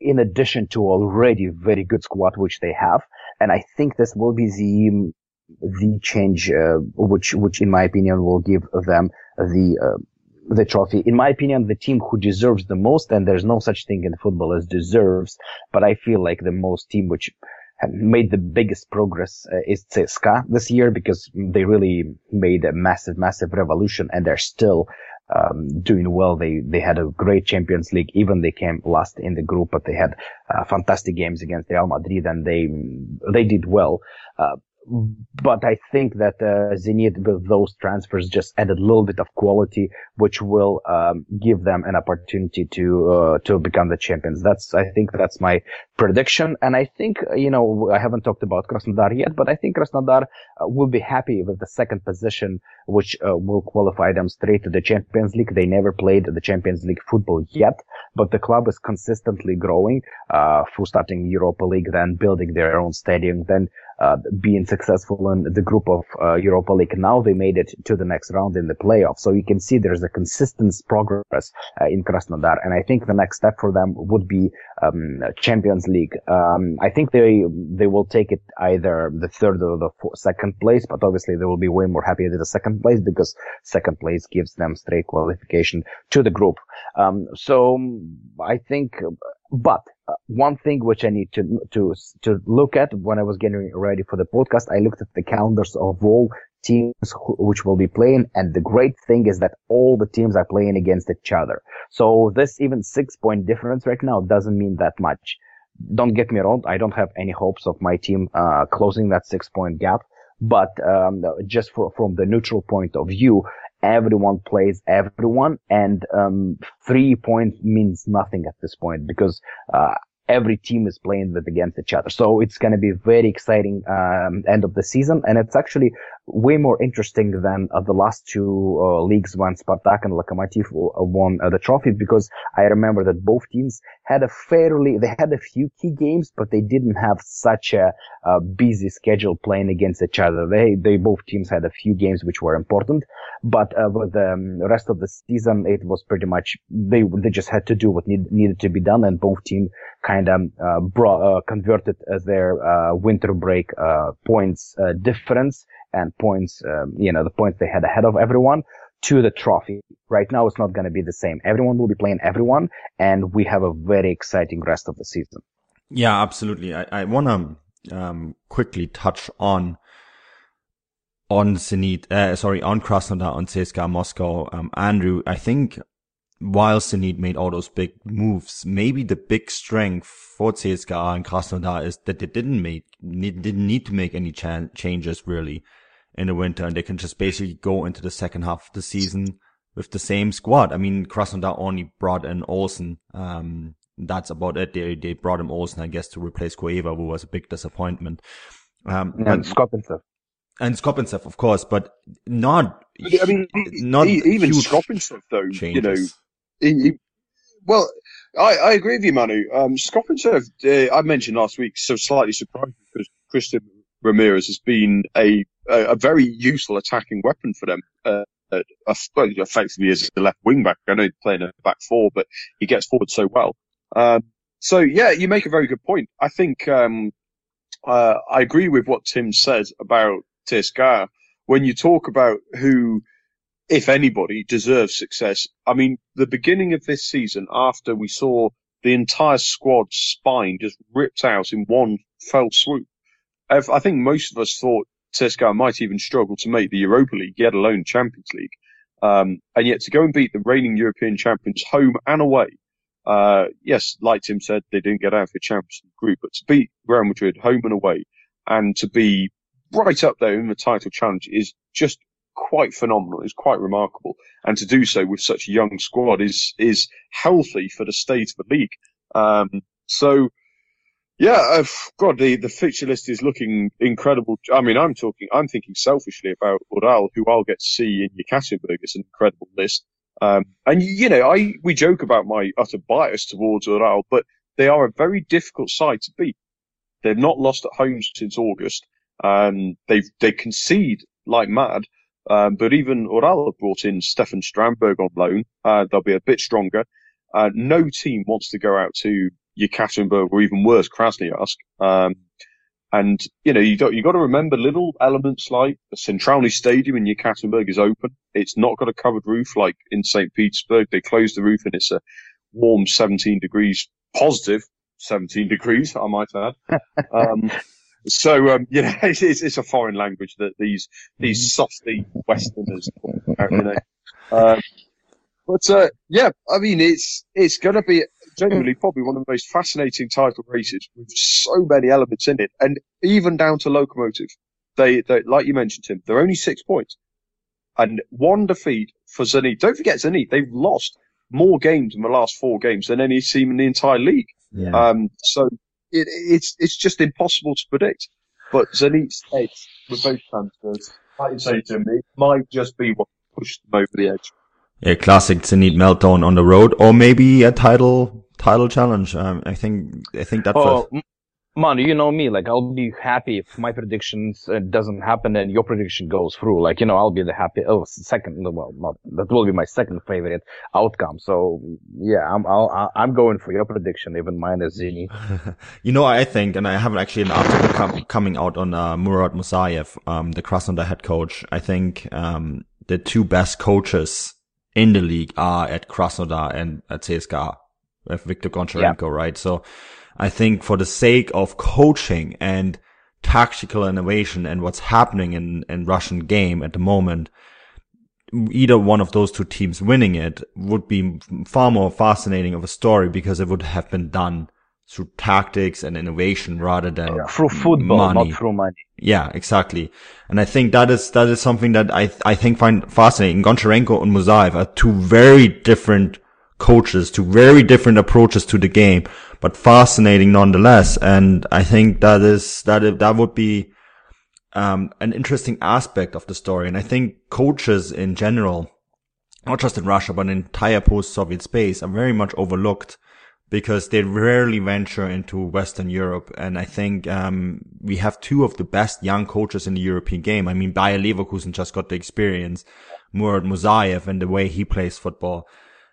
in addition to already very good squad which they have, and I think this will be the the change uh, which which in my opinion will give them the uh, the trophy. In my opinion, the team who deserves the most, and there's no such thing in football as deserves, but I feel like the most team which made the biggest progress uh, is CSKA this year because they really made a massive, massive revolution and they're still um, doing well. They they had a great Champions League. Even they came last in the group, but they had uh, fantastic games against Real Madrid, and they they did well. Uh, but I think that uh, Zenit with those transfers just added a little bit of quality, which will um, give them an opportunity to uh, to become the champions. That's I think that's my prediction, and I think you know I haven't talked about Krasnodar yet, but I think Krasnodar uh, will be happy with the second position, which uh, will qualify them straight to the Champions League. They never played the Champions League football yet, but the club is consistently growing uh, starting Europa League, then building their own stadium, then uh, being successful in the group of uh, Europa League. Now they made it to the next round in the playoffs. So you can see there's a consistent progress uh, in Krasnodar. And I think the next step for them would be um, Champions League. Um, I think they they will take it either the third or the second place, but obviously they will be way more happy with the second place because second place gives them straight qualification to the group. Um, so I think, but uh, one thing which I need to to to look at when I was getting ready for the podcast, I looked at the calendars of all teams which will be playing, and the great thing is that all the teams are playing against each other. So this even six point difference right now doesn't mean that much. Don't get me wrong, I don't have any hopes of my team uh, closing that six point gap. But um, just for, from the neutral point of view, everyone plays everyone and um, three points means nothing at this point because uh, every team is playing with against each other. So it's going to be very exciting um, end of the season, and it's actually way more interesting than uh, the last two uh, leagues when Spartak and Lokomotiv uh, won uh, the trophy because I remember that both teams had a fairly they had a few key games, but they didn't have such a, a busy schedule playing against each other. They they both teams had a few games which were important, but uh, with the um, rest of the season it was pretty much they they just had to do what need, needed to be done, and both teams kind of uh, brought, uh, converted their uh, winter break uh, points uh, difference and points, um, you know, the points they had ahead of everyone to the trophy. Right now, it's not going to be the same. Everyone will be playing everyone, and we have a very exciting rest of the season. Yeah, absolutely. I, I want to um, quickly touch on on Zenit, uh, sorry, on Krasnodar, on CSKA Moscow. Um, Andrew, I think while Zenit made all those big moves, maybe the big strength for CSKA and Krasnodar is that they didn't make, didn't need to make any changes really in the winter and they can just basically go into the second half of the season with the same squad. I mean, Krasnodar only brought in Olsson. Um, that's about it. They, they brought him Olsson, I guess, to replace Cueva, who was a big disappointment. Um, and Skopintsev. And Skopintsev, of course, but not, I mean, not even Skopintsev, though, changes. you know, he, he, well, I, I agree with you, Manu. Um, Skopintsev, uh, I mentioned last week, so slightly surprised because Cristian Ramirez has been a, a, a very useful attacking weapon for them. Uh, uh, effectively as a left wing back. I know he's playing a back four, but he gets forward so well. Um, so yeah, you make a very good point. I think, um, uh, I agree with what Tim said about CSKA. When you talk about who if anybody deserves success. I mean, the beginning of this season, after we saw the entire squad spine just ripped out in one fell swoop, I think most of us thought CSKA might even struggle to make the Europa League, yet alone Champions League. Um, and yet to go and beat the reigning European champions home and away, uh, yes, like Tim said, they didn't get out of the Champions League group, but to beat Real Madrid home and away and to be right up there in the title challenge is just quite phenomenal. It's quite remarkable. And to do so with such a young squad is, is healthy for the state of the league. Um, so, yeah, uh, God, the, the fixture list is looking incredible. I mean, I'm talking, I'm thinking selfishly about Ural, who I'll get to see in Yekaterinburg. It's an incredible list. Um, and you know, I, we joke about my utter bias towards Ural, but they are a very difficult side to beat. They've not lost at home since August. Um, they they concede like mad. Um, but even Ural brought in Stefan Strandberg on loan. Uh, they'll be a bit stronger. Uh, no team wants to go out to Yekaterinburg or even worse, Krasnoyarsk. Um, and, you know, you got, you got to remember little elements like the Centralny Stadium in Yekaterinburg is open. It's not got a covered roof like in St. Petersburg. They closed the roof and it's a warm 17 degrees, positive 17 degrees, I might add. Um, so um, you know, it's, it's, a foreign language that these these mm-hmm. softy Westerners, you know. Um, But uh, yeah, I mean, it's it's going to be genuinely probably one of the most fascinating title races with so many elements in it, and even down to Lokomotiv. They, they like you mentioned, Tim, they're only six points, and one defeat for Zenit. Don't forget Zenit; they've lost more games in the last four games than any team in the entire league. Yeah. Um, so it, it's it's just impossible to predict. But Zenit's edge with both transfers, like you say, Tim, it might just be what pushed them over the edge. a classic Zenit meltdown on the road, or maybe a title title challenge. Um, I think I think that. Oh, was- man, you know me. Like, I'll be happy if my predictions uh, doesn't happen and your prediction goes through. Like, you know, I'll be the happy. Oh, second. Well, not that will be my second favorite outcome. So yeah, I'm I'll, I'm going for your prediction, even mine is Zini. You know, I think, and I have actually an article com- coming out on uh, Murad Musayev, um, the Krasnodar head coach. I think um, the two best coaches in the league are at Krasnodar and at CSKA with Viktor Goncharenko, right? So I think for the sake of coaching and tactical innovation and what's happening in, in Russian game at the moment, either one of those two teams winning it would be far more fascinating of a story because it would have been done through tactics and innovation rather than Through football, money. not through money. Yeah, exactly. And I think that is, that is something that I, I think find fascinating. Goncharenko and Musayev are two very different coaches, to very different approaches to the game, but fascinating nonetheless. And I think that is, that, that would be, um, an interesting aspect of the story. And I think coaches in general, not just in Russia, but in entire post-Soviet space are very much overlooked because they rarely venture into Western Europe. And I think, um, we have two of the best young coaches in the European game. I mean, Bayer Leverkusen just got the experience, Murad Musayev and the way he plays football.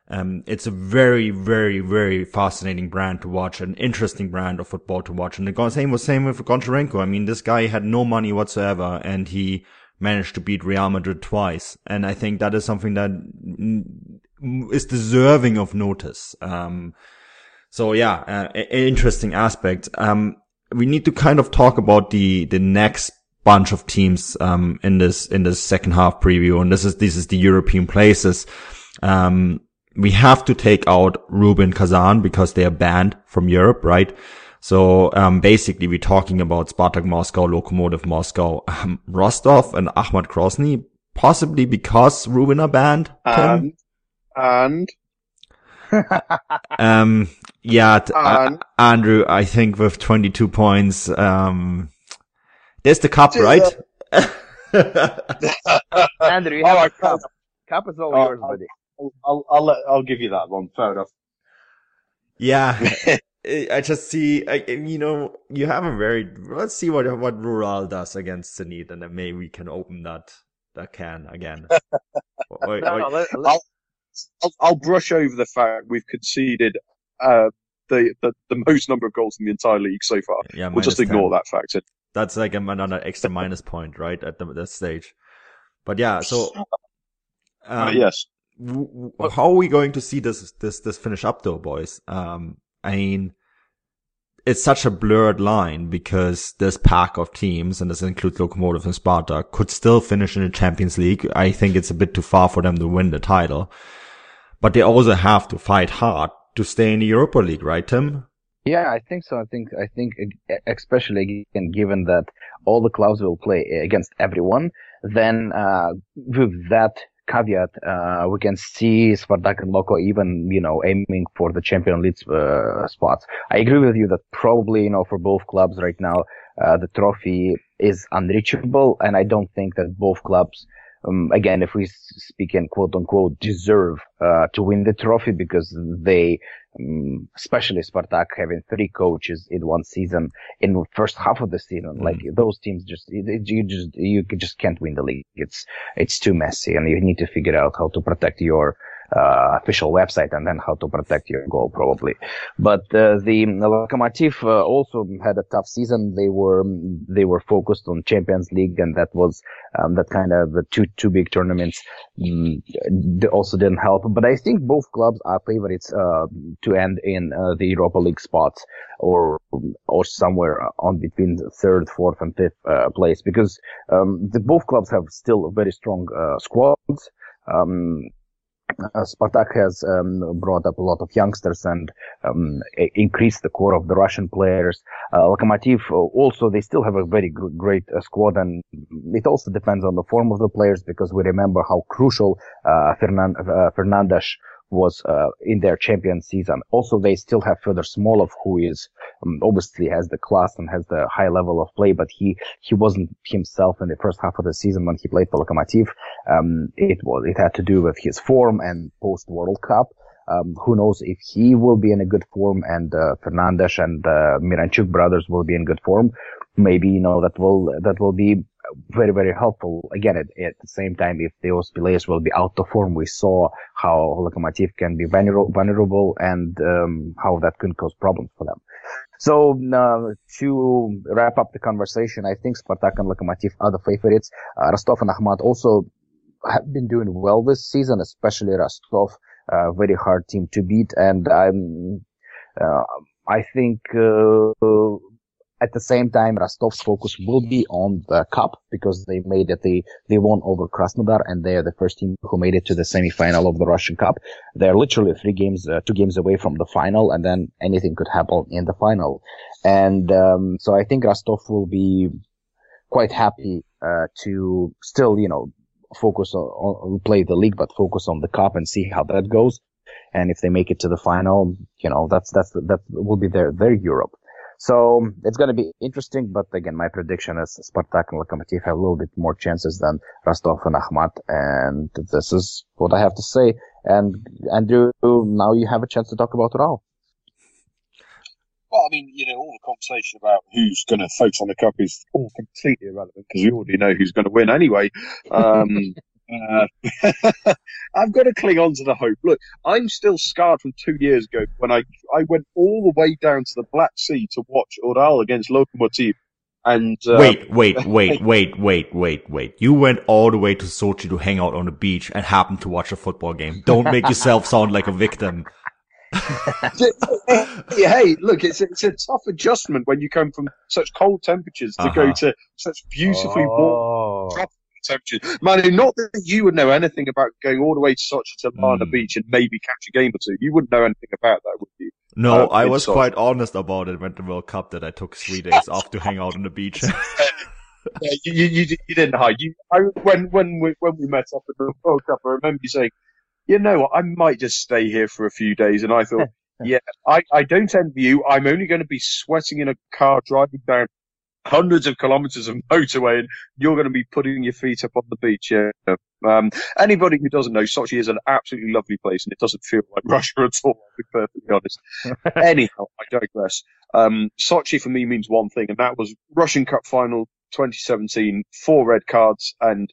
Um, it's a very, very, very fascinating brand to watch, an interesting brand of football to watch. And the same was same with Goncharenko. I mean, this guy had no money whatsoever and he managed to beat Real Madrid twice. And I think that is something that mm, deserving of notice. Um, so yeah, uh, interesting aspect. Um, we need to kind of talk about the, the next bunch of teams, um, in this, in this second half preview. And this is, this is the European places. Um, we have to take out Rubin Kazan because they are banned from Europe, right? So, um, basically we're talking about Spartak Moscow, Lokomotiv Moscow, um, Rostov and Akhmat Grozny, possibly because Rubin are banned. Tim? And, and, Um, yeah, t- uh, Andrew, I think with 22 points, um, there's the cup, Yeah. right? Andrew, you have right, a cup. Cup is all Oh, yours, oh. buddy. I'll, I'll, I'll, let, I'll give you that one. Fair enough. yeah. I I just see, I, you know, you have a very, let's see what, what Ural does against Zenit and then maybe we can open that, that can again. Or- No, or- no, let, let, I'll, I'll, I'll brush over the fact we've conceded uh, the, the the most number of goals in the entire league so far. yeah, We'll just minus 10. ignore that fact. That's like a- another extra minus point, right? At the, that stage. But yeah, so, Uh, um, yes. How are we going to see this this this finish up though boys? Um i mean it's such a blurred line because this pack of teams and this includes Lokomotiv and sparta could still finish in the champions league. I think it's a bit too far for them to win the title. But they also have to fight hard to stay in the europa league right tim? Yeah, I think so. I think I think especially again, given that all the clubs will play against everyone, then uh, with that caveat, uh, we can see Spartak and Loco even you know aiming for the Champion League uh, spots. I agree with you that probably you know for both clubs right now uh, the trophy is unreachable, and I don't think that both clubs. Um, again, if we speak in quote unquote deserve uh, to win the trophy because they um, especially Spartak having three coaches in one season in the first half of the season. Like those teams just, you just, you just can't win the league. It's, it's too messy and you need to figure out how to protect your, uh, official website and then how to protect your goal probably. But, uh, the Lokomotiv, uh, also had a tough season. They were, they were focused on Champions League and that was, um, that kind of the two, two big tournaments, they also didn't help. But I think both clubs are favorites, uh, to end in uh, the Europa League spots or or somewhere on between third, fourth, and fifth uh, place because um, the both clubs have still very strong squads. Um, uh, Spartak has um, brought up a lot of youngsters and um, increased the core of the Russian players. Uh, Lokomotiv uh, also they still have a very great uh, squad, and it also depends on the form of the players because we remember how crucial uh, Fernand- uh, Fernandes was uh, in their champion season. Also, they still have Fedor Smolov, who is um, obviously has the class and has the high level of play, but he he wasn't himself in the first half of the season when he played for Lokomotiv. Um, it was it had to do with his form and post World Cup. Um, who knows if he will be in a good form and uh, Fernandes and uh, Miranchuk brothers will be in good form. Maybe you know that will that will be very, very helpful. Again, at, at, the same time, if those players will be out of form, we saw how Lokomotiv can be vulnerable vulnerable and um, how that can cause problems for them. So uh, to wrap up the conversation, I think Spartak and Lokomotiv are the favorites. Uh, Rostov and Akhmat also have been doing well this season, especially Rostov, uh, very hard team to beat. And I'm, uh, I think uh, at the same time, Rostov's focus will be on the cup because they made it. They, they won over Krasnodar and they are the first team who made it to the semifinal of the Russian cup. They're literally three games, uh, two games away from the final and then anything could happen in the final. And, um, so I think Rostov will be quite happy, uh, to still, you know, focus on, on, play the league, but focus on the cup and see how that goes. And if they make it to the final, you know, that's, that's, that will be their, their Europe. So it's going to be interesting, but again, my prediction is Spartak and Lokomotiv have a little bit more chances than Rostov and Akhmat, and this is what I have to say. And Andrew, now you have a chance to talk about Ural. Well, I mean, you know, all the conversation about who's going to focus on the cup is all completely irrelevant because we already know who's going to win anyway. Um, uh, I've got to cling on to the hope. Look, I'm still scarred from two years ago when I I went all the way down to the Black Sea to watch Ural against Lokomotiv. And uh, wait, wait, wait, wait, wait, wait, wait! You went all the way to Sochi to hang out on the beach and happened to watch a football game. Don't make yourself sound like a victim. hey, look, it's it's a tough adjustment when you come from such cold temperatures to uh-huh. go to such beautifully oh. warm temperatures. Man, not that you would know anything about going all the way to Sochi to Lana mm. Beach and maybe catch a game or two. You wouldn't know anything about that, would you? No, uh, I was Sochi. quite honest about it when the World Cup that I took three days off to hang out on the beach. yeah, you, you, you, didn't hide. You, I, when, when we, when we met up at the World Cup, I remember you saying, you know what, I might just stay here for a few days. And I thought, yeah, I, I don't envy you. I'm only going to be sweating in a car driving down hundreds of kilometers of motorway and you're going to be putting your feet up on the beach. Yeah. Um, anybody who doesn't know, Sochi is an absolutely lovely place and it doesn't feel like Russia at all, I'll be perfectly honest. Anyhow, I digress. Um, Sochi for me means one thing and that was Russian Cup final 2017, four red cards and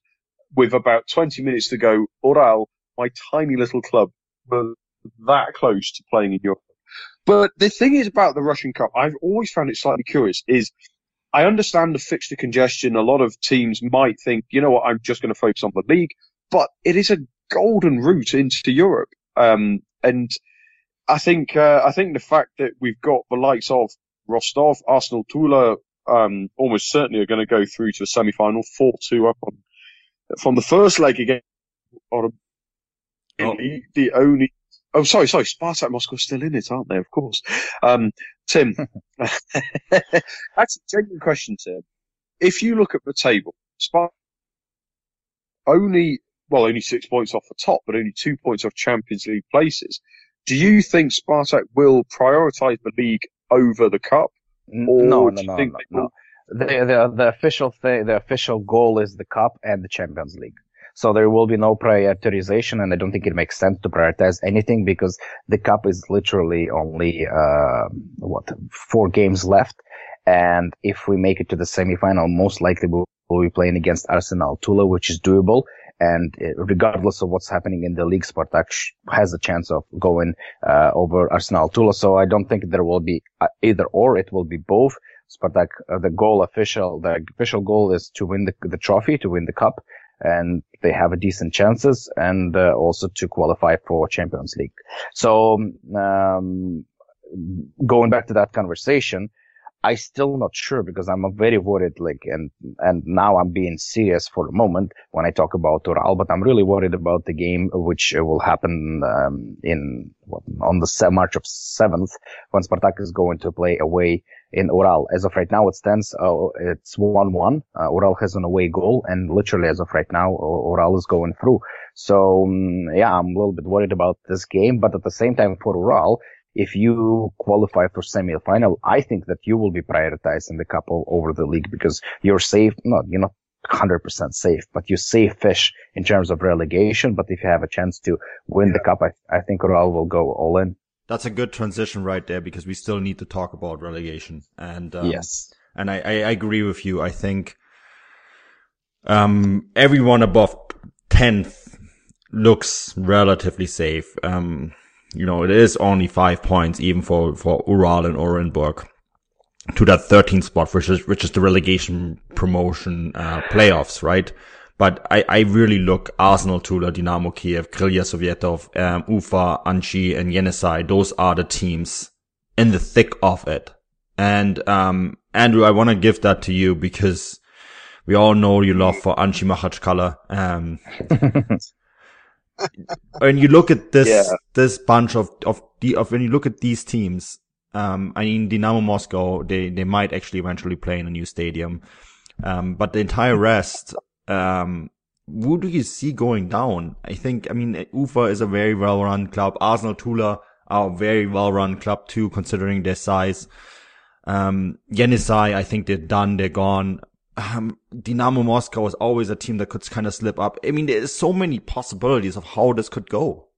with about 20 minutes to go, Ural, my tiny little club, were that close to playing in Europe. But the thing is about the Russian Cup, I've always found it slightly curious, is I understand the fixture congestion. A lot of teams might think, you know what, I'm just going to focus on the league, but it is a golden route into Europe. Um, and I think, uh, I think the fact that we've got the likes of Rostov, Arsenal, Tula, um, almost certainly are going to go through to a semi-final, 4-2 up on, from the first leg again, or oh. the only Oh, sorry, sorry. Spartak Moscow still in it, aren't they? Of course. Um, Tim, that's a genuine question, Tim. If you look at the table, Spartak only, well, only six points off the top, but only two points off Champions League places. Do you think Spartak will prioritise the league over the cup? Or no, no, no, no, no. The, the, the official thing, the official goal is the cup and the Champions League. So there will be no prioritization, and I don't think it makes sense to prioritize anything because the cup is literally only uh, what four games left, and if we make it to the semifinal, most likely we'll, be playing against Arsenal Tula, which is doable. And uh, regardless of what's happening in the league, Spartak has a chance of going uh, over Arsenal Tula. So I don't think there will be uh, either or. It will be both. Spartak, uh, the goal official, the official goal is to win the, the trophy, to win the cup and they have a decent chances and uh, also to qualify for Champions League. So, um, going back to that conversation, I still not sure because I'm very worried, like, and, and now I'm being serious for a moment when I talk about Ural, but I'm really worried about the game, which will happen, um, in, on the March of 7th when Spartak is going to play away in Ural. As of right now, it stands, uh, it's 1-1. Uh, Ural has an away goal and literally as of right now, Ural is going through. So, um, yeah, I'm a little bit worried about this game, but at the same time for Ural, if you qualify for semi-final, I think that you will be prioritized in the couple over the league because you're safe. No, you're not 100% safe, but you save fish in terms of relegation. But if you have a chance to win yeah. the cup, I, I think Ural will go all in. That's a good transition right there because we still need to talk about relegation. And, um, yes, and I, I, agree with you. I think, um, everyone above 10th looks relatively safe. Um, you know, it is only five points even for, for Ural and Orenburg to that 13th spot, which is, which is the relegation promotion, uh, playoffs, right? But I, I really look Arsenal, Tula, Dynamo Kiev, Krylia Sovetov, um, Ufa, Anzhi, and Yenisei. Those are the teams in the thick of it. And, um, Andrew, I want to give that to you because we all know you love for Anzhi Makhachkala. Um, when you look at this yeah. this bunch of of the of when you look at these teams, um, I mean Dynamo Moscow, they they might actually eventually play in a new stadium, um, but the entire rest, um, who do you see going down? I think I mean Ufa is a very well run club. Arsenal Tula are a very well run club too, considering their size. Um, Yenisei, I think they're done, they're gone um, Dynamo Moscow was always a team that could kind of slip up. I mean, there's so many possibilities of how this could go.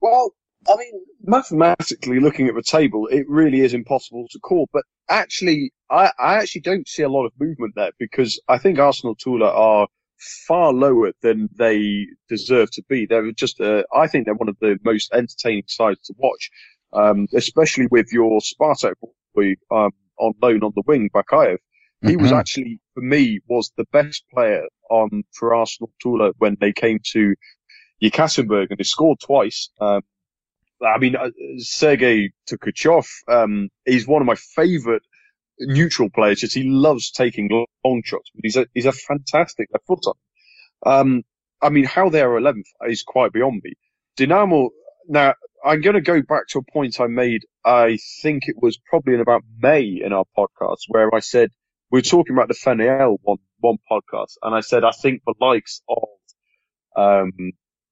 Well, I mean, mathematically looking at the table, it really is impossible to call. But actually, I, I actually don't see a lot of movement there because I think Arsenal Tula are far lower than they deserve to be. They're just, uh, I think they're one of the most entertaining sides to watch, um, especially with your Spartak boy um, on loan on the wing, Bakayev. He mm-hmm. was actually, for me, was the best player on for Arsenal Tula when they came to Yekaterinburg and he scored twice. Um, I mean, uh, Sergei Tkachyov, um, he's one of my favorite neutral players. Just he loves taking long shots. But he's a he's a fantastic left footer. Um, I mean, how they are 11th is quite beyond me. Dynamo. Now, I'm going to go back to a point I made. I think it was probably in about May in our podcast where I said we were talking about the FNL one one podcast, and I said I think the likes of um,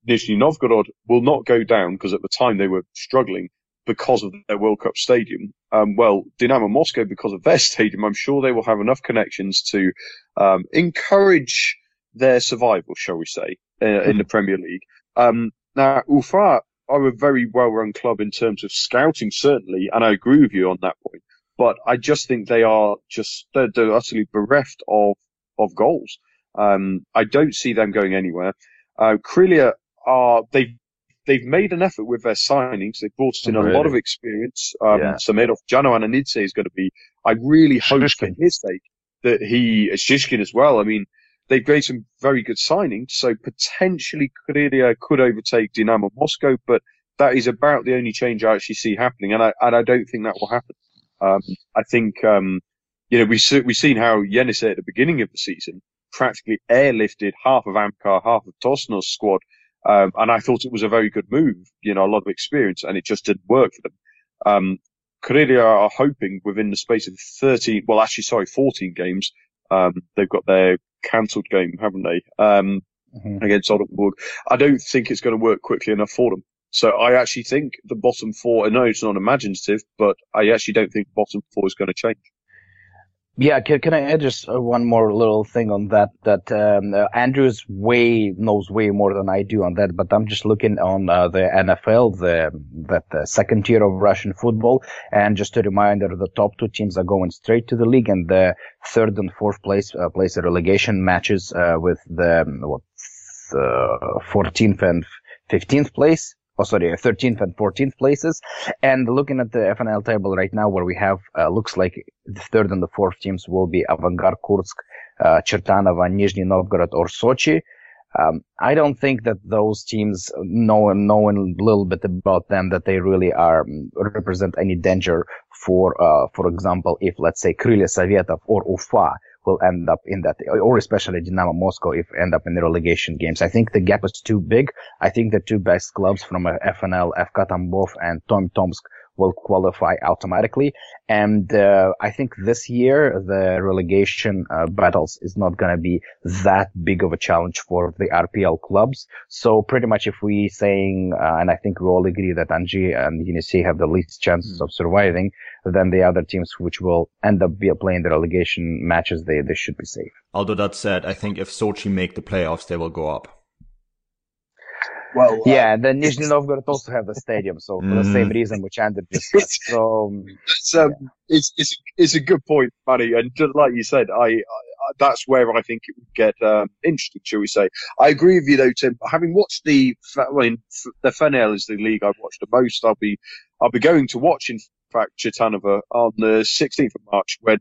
Nizhny Novgorod will not go down because at the time they were struggling because of their World Cup stadium. Um, well, Dynamo Moscow, because of their stadium, I'm sure they will have enough connections to um, encourage their survival, shall we say, uh, mm-hmm. in the Premier League. Um, now, Ufa are a very well-run club in terms of scouting, certainly, and I agree with you on that point but I just think they are just they're, they're utterly bereft of of goals. Um, I don't see them going anywhere. Uh, are they've they've made an effort with their signings. They've brought in really? a lot of experience. Um, yeah. Samedov, Jano Ananidze is going to be. I really hope Shishkin. for his sake that he Shishkin as well. I mean, they've made some very good signings, so potentially Krylia could overtake Dynamo Moscow, but that is about the only change I actually see happening, and I and I don't think that will happen. Um, I think, um, you know, we we've seen how Yenisei at the beginning of the season practically airlifted half of Amkar, half of Tosno's squad. Um, and I thought it was a very good move, you know, a lot of experience, and it just didn't work for them. Um, Krylia are hoping within the space of 13, well, actually, sorry, 14 games, um, they've got their cancelled game, haven't they? Um, mm-hmm. against Orenburg. I don't think it's going to work quickly enough for them. So I actually think the bottom four, I know it's not imaginative, but I actually don't think bottom four is going to change. Yeah, can, can I add just uh, one more little thing on that? That um, uh, Andrews way knows way more than I do on that, but I'm just looking on uh, the NFL, the that second tier of Russian football, and just a reminder, the top two teams are going straight to the league, and the third and fourth place uh, place relegation matches uh, with the um, what, 14th and 15th place oh sorry, 13th and 14th places. And looking at the FNL table right now, where we have uh, looks like the third and the fourth teams will be Avangard Kursk, uh, Chertanovo, Nizhny Novgorod, or Sochi. Um, I don't think that those teams, knowing knowing a little bit about them, that they really are um, represent any danger for, uh, for example, if let's say Krylia Sovetov or Ufa will end up in that, or especially Dynamo Moscow if end up in the relegation games. I think the gap is too big. I think the two best clubs from uh, FNL, FK Tambov and Tom Tomsk will qualify automatically. And uh, I think this year the relegation uh, battles is not going to be that big of a challenge for the RPL clubs. So pretty much if we saying, uh, and I think we all agree that Anzhi and Yenisei have the least chances mm. of surviving, then the other teams which will end up playing the relegation matches, they, they should be safe. Although that said, I think if Sochi make the playoffs, they will go up. Well, yeah, uh, then Nizhny Novgorod also have the stadium, so for mm. the same mm-hmm. reason which Andrew just said. So it's, um, yeah. it's, it's it's a good point, Manny, and just like you said, I, I that's where I think it would get um, interesting, shall we say? I agree with you though, Tim. Having watched the, I mean, the FNL is the league I've watched the most. I'll be I'll be going to watch, in fact, Chertanovo on the 16th of March when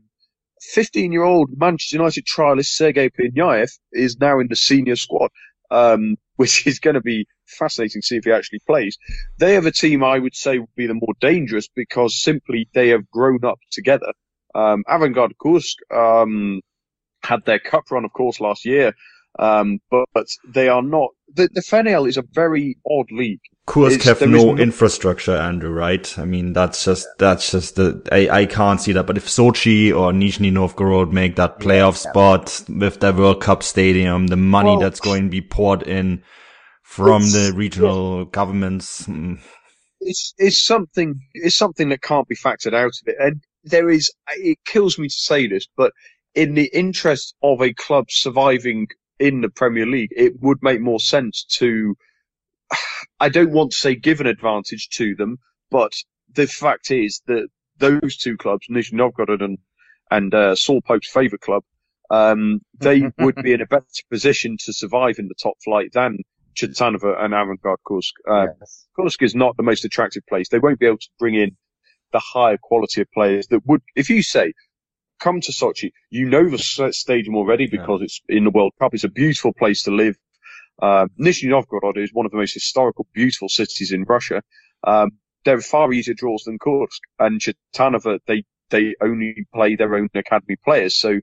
15 year old Manchester United trialist Sergei Pinyaev is now in the senior squad um, which is going to be fascinating to see if he actually plays. They have a team I would say would be the more dangerous because simply they have grown up together. Um, Avangard Kursk um, had their cup run, of course, last year, um, but, but, they are not. The, the FNL is a very odd league. Kursk have no, no, infrastructure, Andrew, right? I mean, that's just, that's just the, I, I can't see that. But if Sochi or Nizhny Novgorod make that playoff yeah, spot with their World Cup stadium, the money well, that's going to be poured in from the regional yeah. governments. Mm. It's, it's something, it's something that can't be factored out of it. And there is, it kills me to say this, but in the interest of a club surviving in the Premier League, it would make more sense to, I don't want to say give an advantage to them, but the fact is that those two clubs, Nizhny Novgorod and, and uh, Saul Pope's favourite club, um, they would be in a better position to survive in the top flight than Chertanovo and Avangard Kursk. Uh, yes. Kursk is not the most attractive place. They won't be able to bring in the higher quality of players that would, if you say, come to Sochi, you know the stadium already because yeah. it's in the World Cup. It's a beautiful place to live. Uh, Nizhny Novgorod is one of the most historical, beautiful cities in Russia. Um, they're far easier draws than Kursk and Chertanovo. They they only play their own academy players, so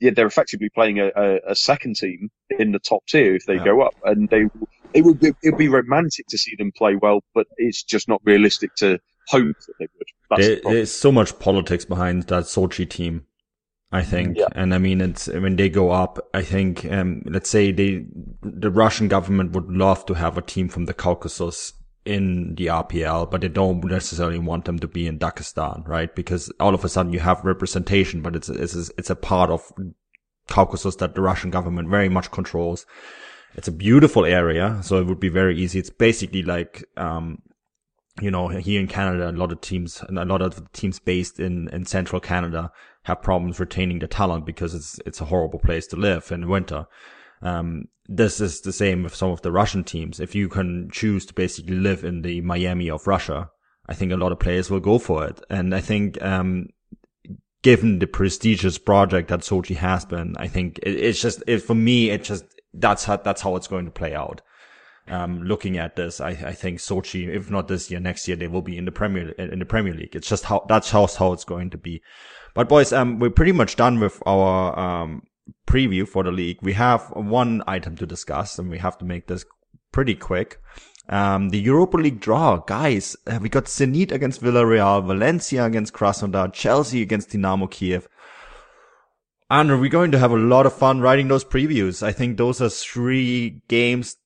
yeah, they're effectively playing a, a, a second team in the top tier if they yeah. go up, and they it would be, it would be romantic to see them play well, but it's just not realistic to hope that they would. There, the there's so much politics behind that Sochi team. I think. Yeah. And I mean, it's when they go up, I think, um, let's say they, the Russian government would love to have a team from the Caucasus in the RPL, but they don't necessarily want them to be in Dagestan, right? Because all of a sudden you have representation, but it's, it's, it's a part of Caucasus that the Russian government very much controls. It's a beautiful area, so it would be very easy. It's basically like, um, you know, here in Canada, a lot of teams, and a lot of teams based in, in central Canada have problems retaining the talent because it's it's a horrible place to live in winter. Um, this is the same with some of the Russian teams. If you can choose to basically live in the Miami of Russia, I think a lot of players will go for it. And I think, um, given the prestigious project that Sochi has been, I think it, it's just, it, for me, it just, that's how, that's how it's going to play out. Um, looking at this, I, I think Sochi, if not this year, next year, they will be in the Premier, in the Premier League. It's just how, that's how, how it's going to be. But boys, um, we're pretty much done with our, um, preview for the league. We have one item to discuss and we have to make this pretty quick. Um, the Europa League draw, guys, uh, we got Zenit against Villarreal, Valencia against Krasnodar, Chelsea against Dynamo Kiev. And we're going to have a lot of fun writing those previews. I think those are three games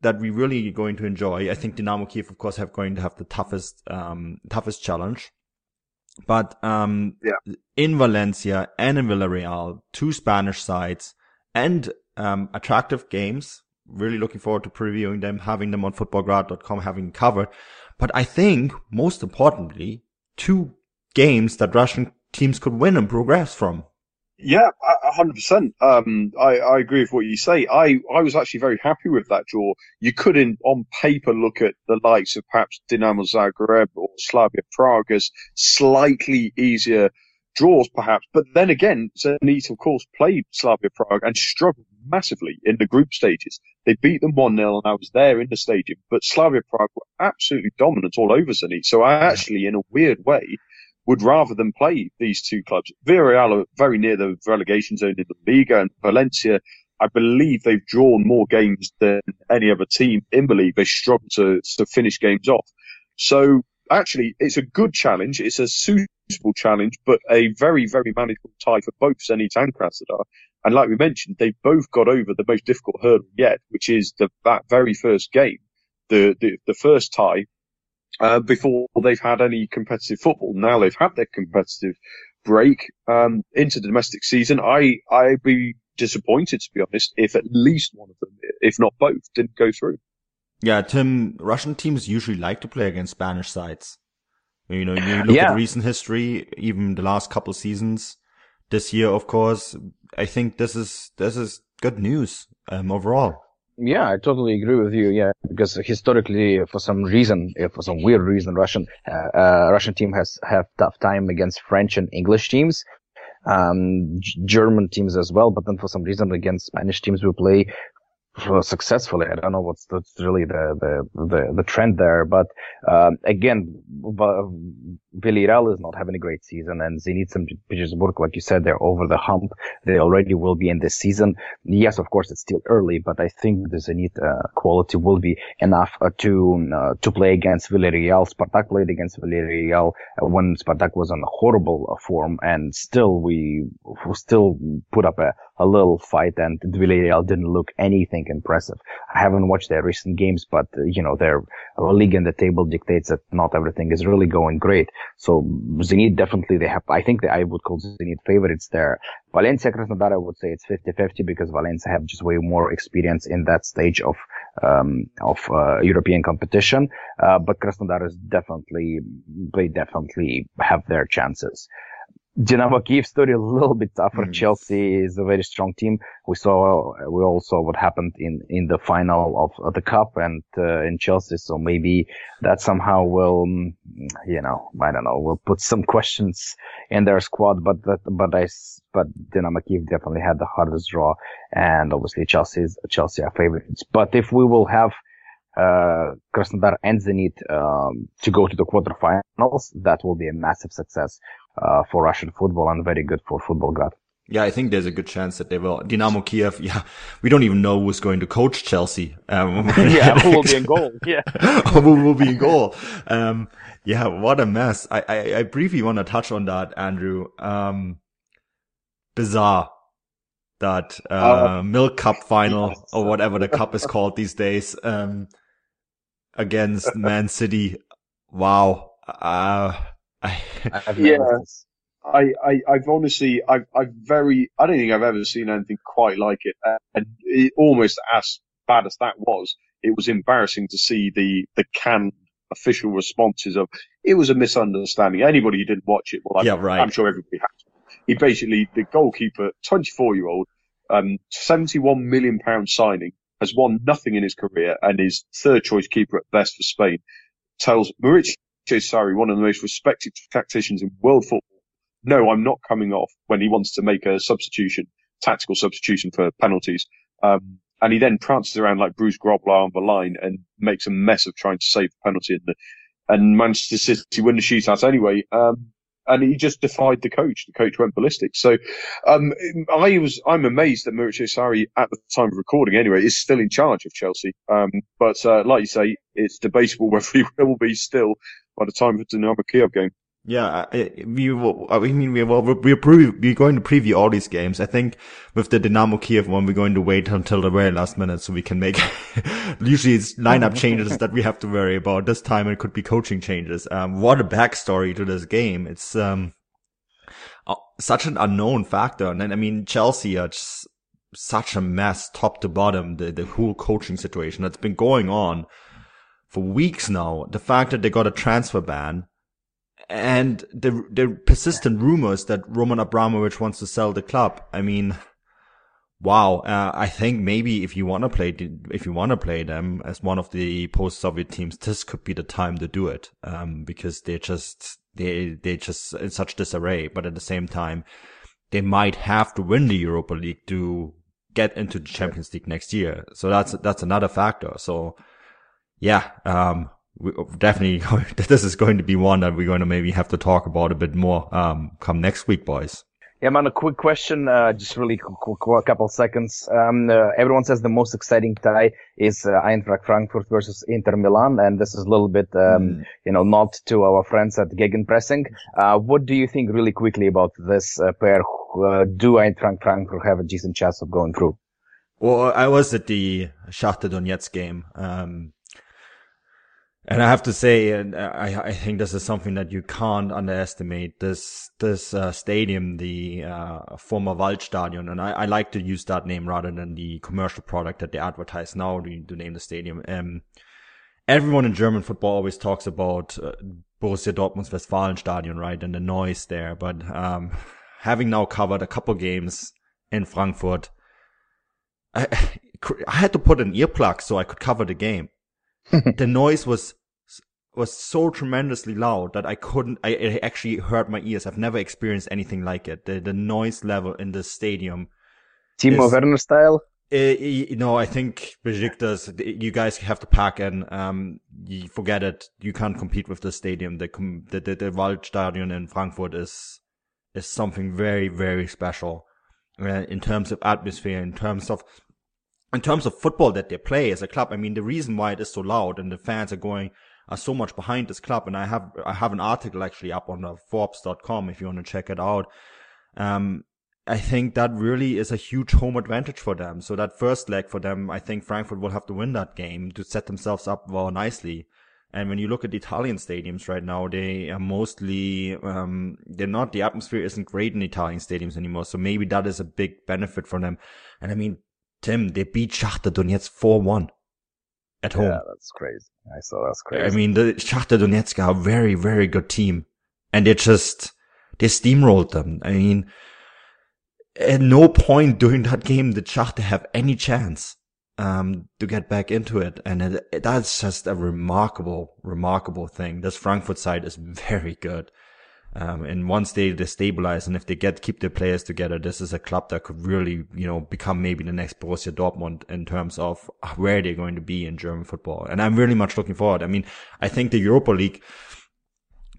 that we really going to enjoy. I think Dynamo Kiev, of course, have going to have the toughest, um, toughest challenge. But um, yeah. in Valencia and in Villarreal, two Spanish sides and um, attractive games. Really looking forward to previewing them, having them on futbolgrad.com, having covered. But I think most importantly, two games that Russian teams could win and progress from. Yeah, hundred percent. Um, I, I agree with what you say. I, I was actually very happy with that draw. You could, in on paper, look at the likes of perhaps Dinamo Zagreb or Slavia Prague as slightly easier draws, perhaps. But then again, Zenit, of course, played Slavia Prague and struggled massively in the group stages. They beat them 1 0 and I was there in the stadium, but Slavia Prague were absolutely dominant all over Zenit. So I actually, in a weird way, would rather than play these two clubs. Villarreal are very near the relegation zone in the Liga and Valencia. I believe they've drawn more games than any other team in the league. They struggle to, to finish games off. So actually, it's a good challenge. It's a suitable challenge, but a very, very manageable tie for both Zenit and Krasnodar. And like we mentioned, they've both got over the most difficult hurdle yet, which is the, that very first game, the, the, the first tie, uh, before they've had any competitive football. Now they've had their competitive break, um, into the domestic season. I, I'd be disappointed, to be honest, if at least one of them, if not both, didn't go through. Yeah, Tim, Russian teams usually like to play against Spanish sides. You know, you look yeah. at recent history, even the last couple seasons, this year, of course, I think this is, this is good news, um, overall. Yeah, I totally agree with you. Yeah, because historically, for some reason, for some weird reason, Russian, uh, uh, Russian team has have tough time against French and English teams um, German teams as well. But then for some reason against Spanish teams, we play successfully. I don't know what's really the, the, the, the, trend there. But, um, again, Villarreal is not having a great season and Zenit St. Petersburg, like you said, they're over the hump. They already will be in this season. Yes, of course, it's still early, but I think the Zenit, uh, quality will be enough uh, to, uh, to play against Villarreal. Spartak played against Villarreal when Spartak was on a horrible uh, form and still we still put up a, a little fight and Villarreal didn't look anything impressive. I haven't watched their recent games, but uh, you know, their league in the table dictates that not everything is really going great. So Zenit definitely they have, I think that I would call Zenit favorites there. Valencia Krasnodar, I would say it's 50-50 because Valencia have just way more experience in that stage of, um, of, uh, European competition. Uh, but Krasnodar is definitely, they definitely have their chances. Dynamo Kiev story a little bit tougher. Mm. Chelsea is a very strong team. We saw, we all saw what happened in, in the final of, the cup and, uh, in Chelsea. So maybe that somehow will, mm, you know, I don't know, will put some questions in their squad. But that, but I, but Dynamo Kiev definitely had the hardest draw. And obviously Chelsea is, Chelsea are favorites. But if we will have, uh, Krasnodar and Zenit um, to go to the quarterfinals, that will be a massive success uh, for Russian football and very good for Futbolgrad. Yeah, I think there's a good chance that they will. Dynamo Kiev, yeah, we don't even know who's going to coach Chelsea. Um, yeah, who will be in goal? Yeah, who will be in goal? Um, yeah, what a mess. I, I, I briefly want to touch on that, Andrew. Um, bizarre that uh, uh, Milk Cup final yes. or whatever the cup is called these days um, against Man City. Wow. Uh, yeah. I, I, I've honestly, I've, I've very, I don't think I've ever seen anything quite like it. And it, almost as bad as that was, it was embarrassing to see the, the canned official responses of, it was a misunderstanding. Anybody who didn't watch it, well, I'm, yeah, right. I'm sure everybody has. He basically, the goalkeeper, 24 year old, um, 71 million pound signing, has won nothing in his career and is third choice keeper at best for Spain, tells Maurizio Sarri, one of the most respected tacticians in world football, no, I'm not coming off when he wants to make a substitution, tactical substitution for penalties. Um, and he then prances around like Bruce Grobbelaar on the line and makes a mess of trying to save the penalty. And, and Manchester City win the shootout anyway. Um, and he just defied the coach. The coach went ballistic. So, um, I was, I'm amazed that Maurizio Sarri at the time of recording anyway is still in charge of Chelsea. Um, but, uh, like you say, it's debatable whether he will be still by the time of the Dynamo Kiev game. Yeah, we will, I mean, we will, we're, pre- we're going to preview all these games. I think with the Dynamo Kiev one, we're going to wait until the very last minute so we can make, usually it's lineup changes that we have to worry about. This time it could be coaching changes. Um, what a backstory to this game. It's, um, uh, such an unknown factor. And I mean, Chelsea are just such a mess top to bottom, the, the whole coaching situation that's been going on for weeks now. The fact that they got a transfer ban, and the the persistent rumors that Roman Abramovich wants to sell the club. I mean, wow. Uh, I think maybe if you want to play if you want to play them as one of the post-Soviet teams, this could be the time to do it. Um, because they just they they just in such disarray. But at the same time, they might have to win the Europa League to get into the Champions League next year. So that's, that's another factor. So yeah, um, we, definitely this is going to be one that we're going to maybe have to talk about a bit more, um, come next week, boys. Yeah, man, a quick question, uh, just really a couple seconds. Um, uh, everyone says the most exciting tie is uh, Eintracht Frankfurt versus Inter Milan, and this is a little bit, um, mm. you know, not to our friends at Gegenpressing. Uh, what do you think really quickly about this uh, pair? Uh, do Eintracht Frankfurt have a decent chance of going through? Well, I was at the Shakhtar Donetsk game, um, and I have to say, and I, I think this is something that you can't underestimate. This this uh, stadium, the uh, former Waldstadion, and I, I, like to use that name rather than the commercial product that they advertise now to, to name the stadium. Um, everyone in German football always talks about uh, Borussia Dortmund's Westfalenstadion, right, and the noise there. But um, having now covered a couple games in Frankfurt, I, I had to put an earplug so I could cover the game the noise was was so tremendously loud that I couldn't. I it actually hurt my ears. I've never experienced anything like it. The the noise level in the stadium. Timo is, Werner style. Uh, you know, I think Besiktas, you guys have to pack and um, you forget it. You can't compete with the stadium. The the the, the Waldstadion in Frankfurt is is something very very special uh, in terms of atmosphere, in terms of in terms of football that they play as a club, I mean, the reason why it is so loud and the fans are going, are so much behind this club. And I have, I have an article actually up on Forbes.com if you want to check it out. Um, I think that really is a huge home advantage for them. So that first leg for them, I think Frankfurt will have to win that game to set themselves up well nicely. And when you look at Italian stadiums right now, they are mostly, um, they're not, the atmosphere isn't great in Italian stadiums anymore. So maybe that is a big benefit for them. And I mean, Tim, they beat Shakhtar Donetsk 4-1 at home. Yeah, that's crazy. I saw that's crazy. I mean, the Shakhtar Donetsk are a very, very good team. And they just, they steamrolled them. I mean, at no point during that game did Shakhtar have any chance, um, to get back into it. And it, it, that's just a remarkable, remarkable thing. This Frankfurt side is very good. Um, and once they, they stabilize and if they get, keep their players together, this is a club that could really, you know, become maybe the next Borussia Dortmund in terms of where they're going to be in German football. And I'm really much looking forward. I mean, I think the Europa League,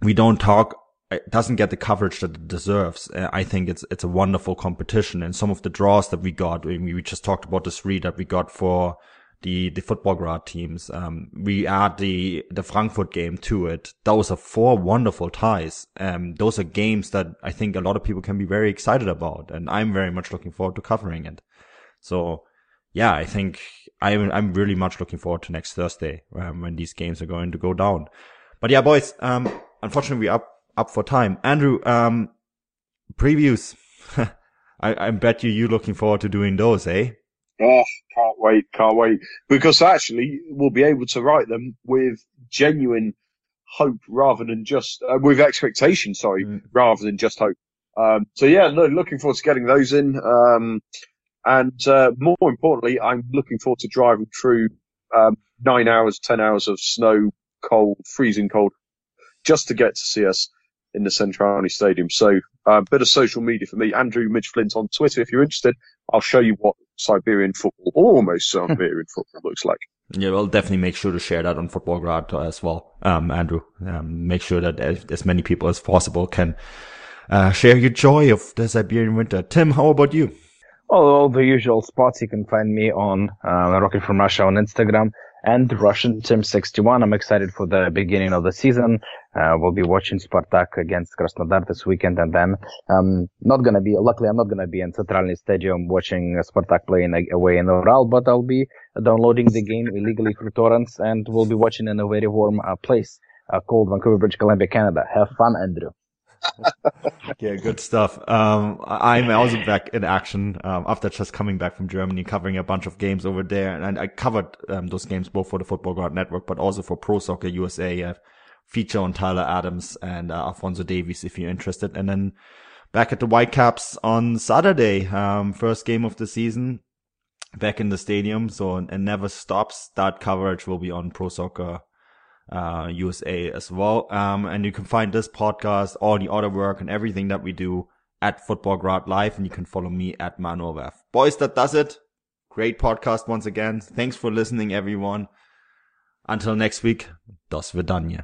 we don't talk, it doesn't get the coverage that it deserves. Uh, I think it's, it's a wonderful competition and some of the draws that we got, we just talked about the three that we got for, the the Futbolgrad teams. Um, we add the the Frankfurt game to it. Those are four wonderful ties. Um, those are games that I think a lot of people can be very excited about, and I'm very much looking forward to covering it. So, yeah, I think I'm I'm really much looking forward to next Thursday um, when these games are going to go down. But yeah, boys, um, unfortunately, we're up up for time. Andrew, um, previews. I, I bet you you looking forward to doing those, eh? Oh, can't wait, can't wait. Because actually, we'll be able to write them with genuine hope rather than just, uh, with expectation, sorry, mm. rather than just hope. Um, so yeah, no, looking forward to getting those in. Um, and, uh, more importantly, I'm looking forward to driving through, um, nine hours, 10 hours of snow, cold, freezing cold, just to get to see us in the Centrale Stadium. So a uh, bit of social media for me, Andrew Midge Flint on Twitter. If you're interested, I'll show you what Siberian football, or almost Siberian football looks like. Yeah, well, definitely make sure to share that on Futbolgrad as well, um, Andrew. Um, make sure that as many people as possible can uh, share your joy of the Siberian winter. Tim, how about you? Well, all the usual spots. You can find me on uh, Rocket from Russia on Instagram and Russian Team 61. I'm excited for the beginning of the season. Uh, we'll be watching Spartak against Krasnodar this weekend, and then um, not gonna be. Luckily, I'm not gonna be in Centralny Stadium watching Spartak playing away in Ural, but I'll be downloading the game illegally through torrents, and we'll be watching in a very warm uh, place uh, called Vancouver, British Columbia, Canada. Have fun, Andrew. Yeah, good stuff. Um, I'm also back in action um, after just coming back from Germany, covering a bunch of games over there, and I covered um, those games both for the Futbolgrad Network, but also for Pro Soccer USA. Uh, feature on Tyler Adams and uh, Alphonso Davies if you're interested, and then back at the Whitecaps on Saturday, um, first game of the season, back in the stadium. So it never stops. That coverage will be on Pro Soccer uh, USA as well. Um, and you can find this podcast, all the other work and everything that we do at Futbolgrad Live, and you can follow me at ManuelVeth. Boys, that does it. Great podcast once again. Thanks for listening, everyone. Until next week, das Vidania.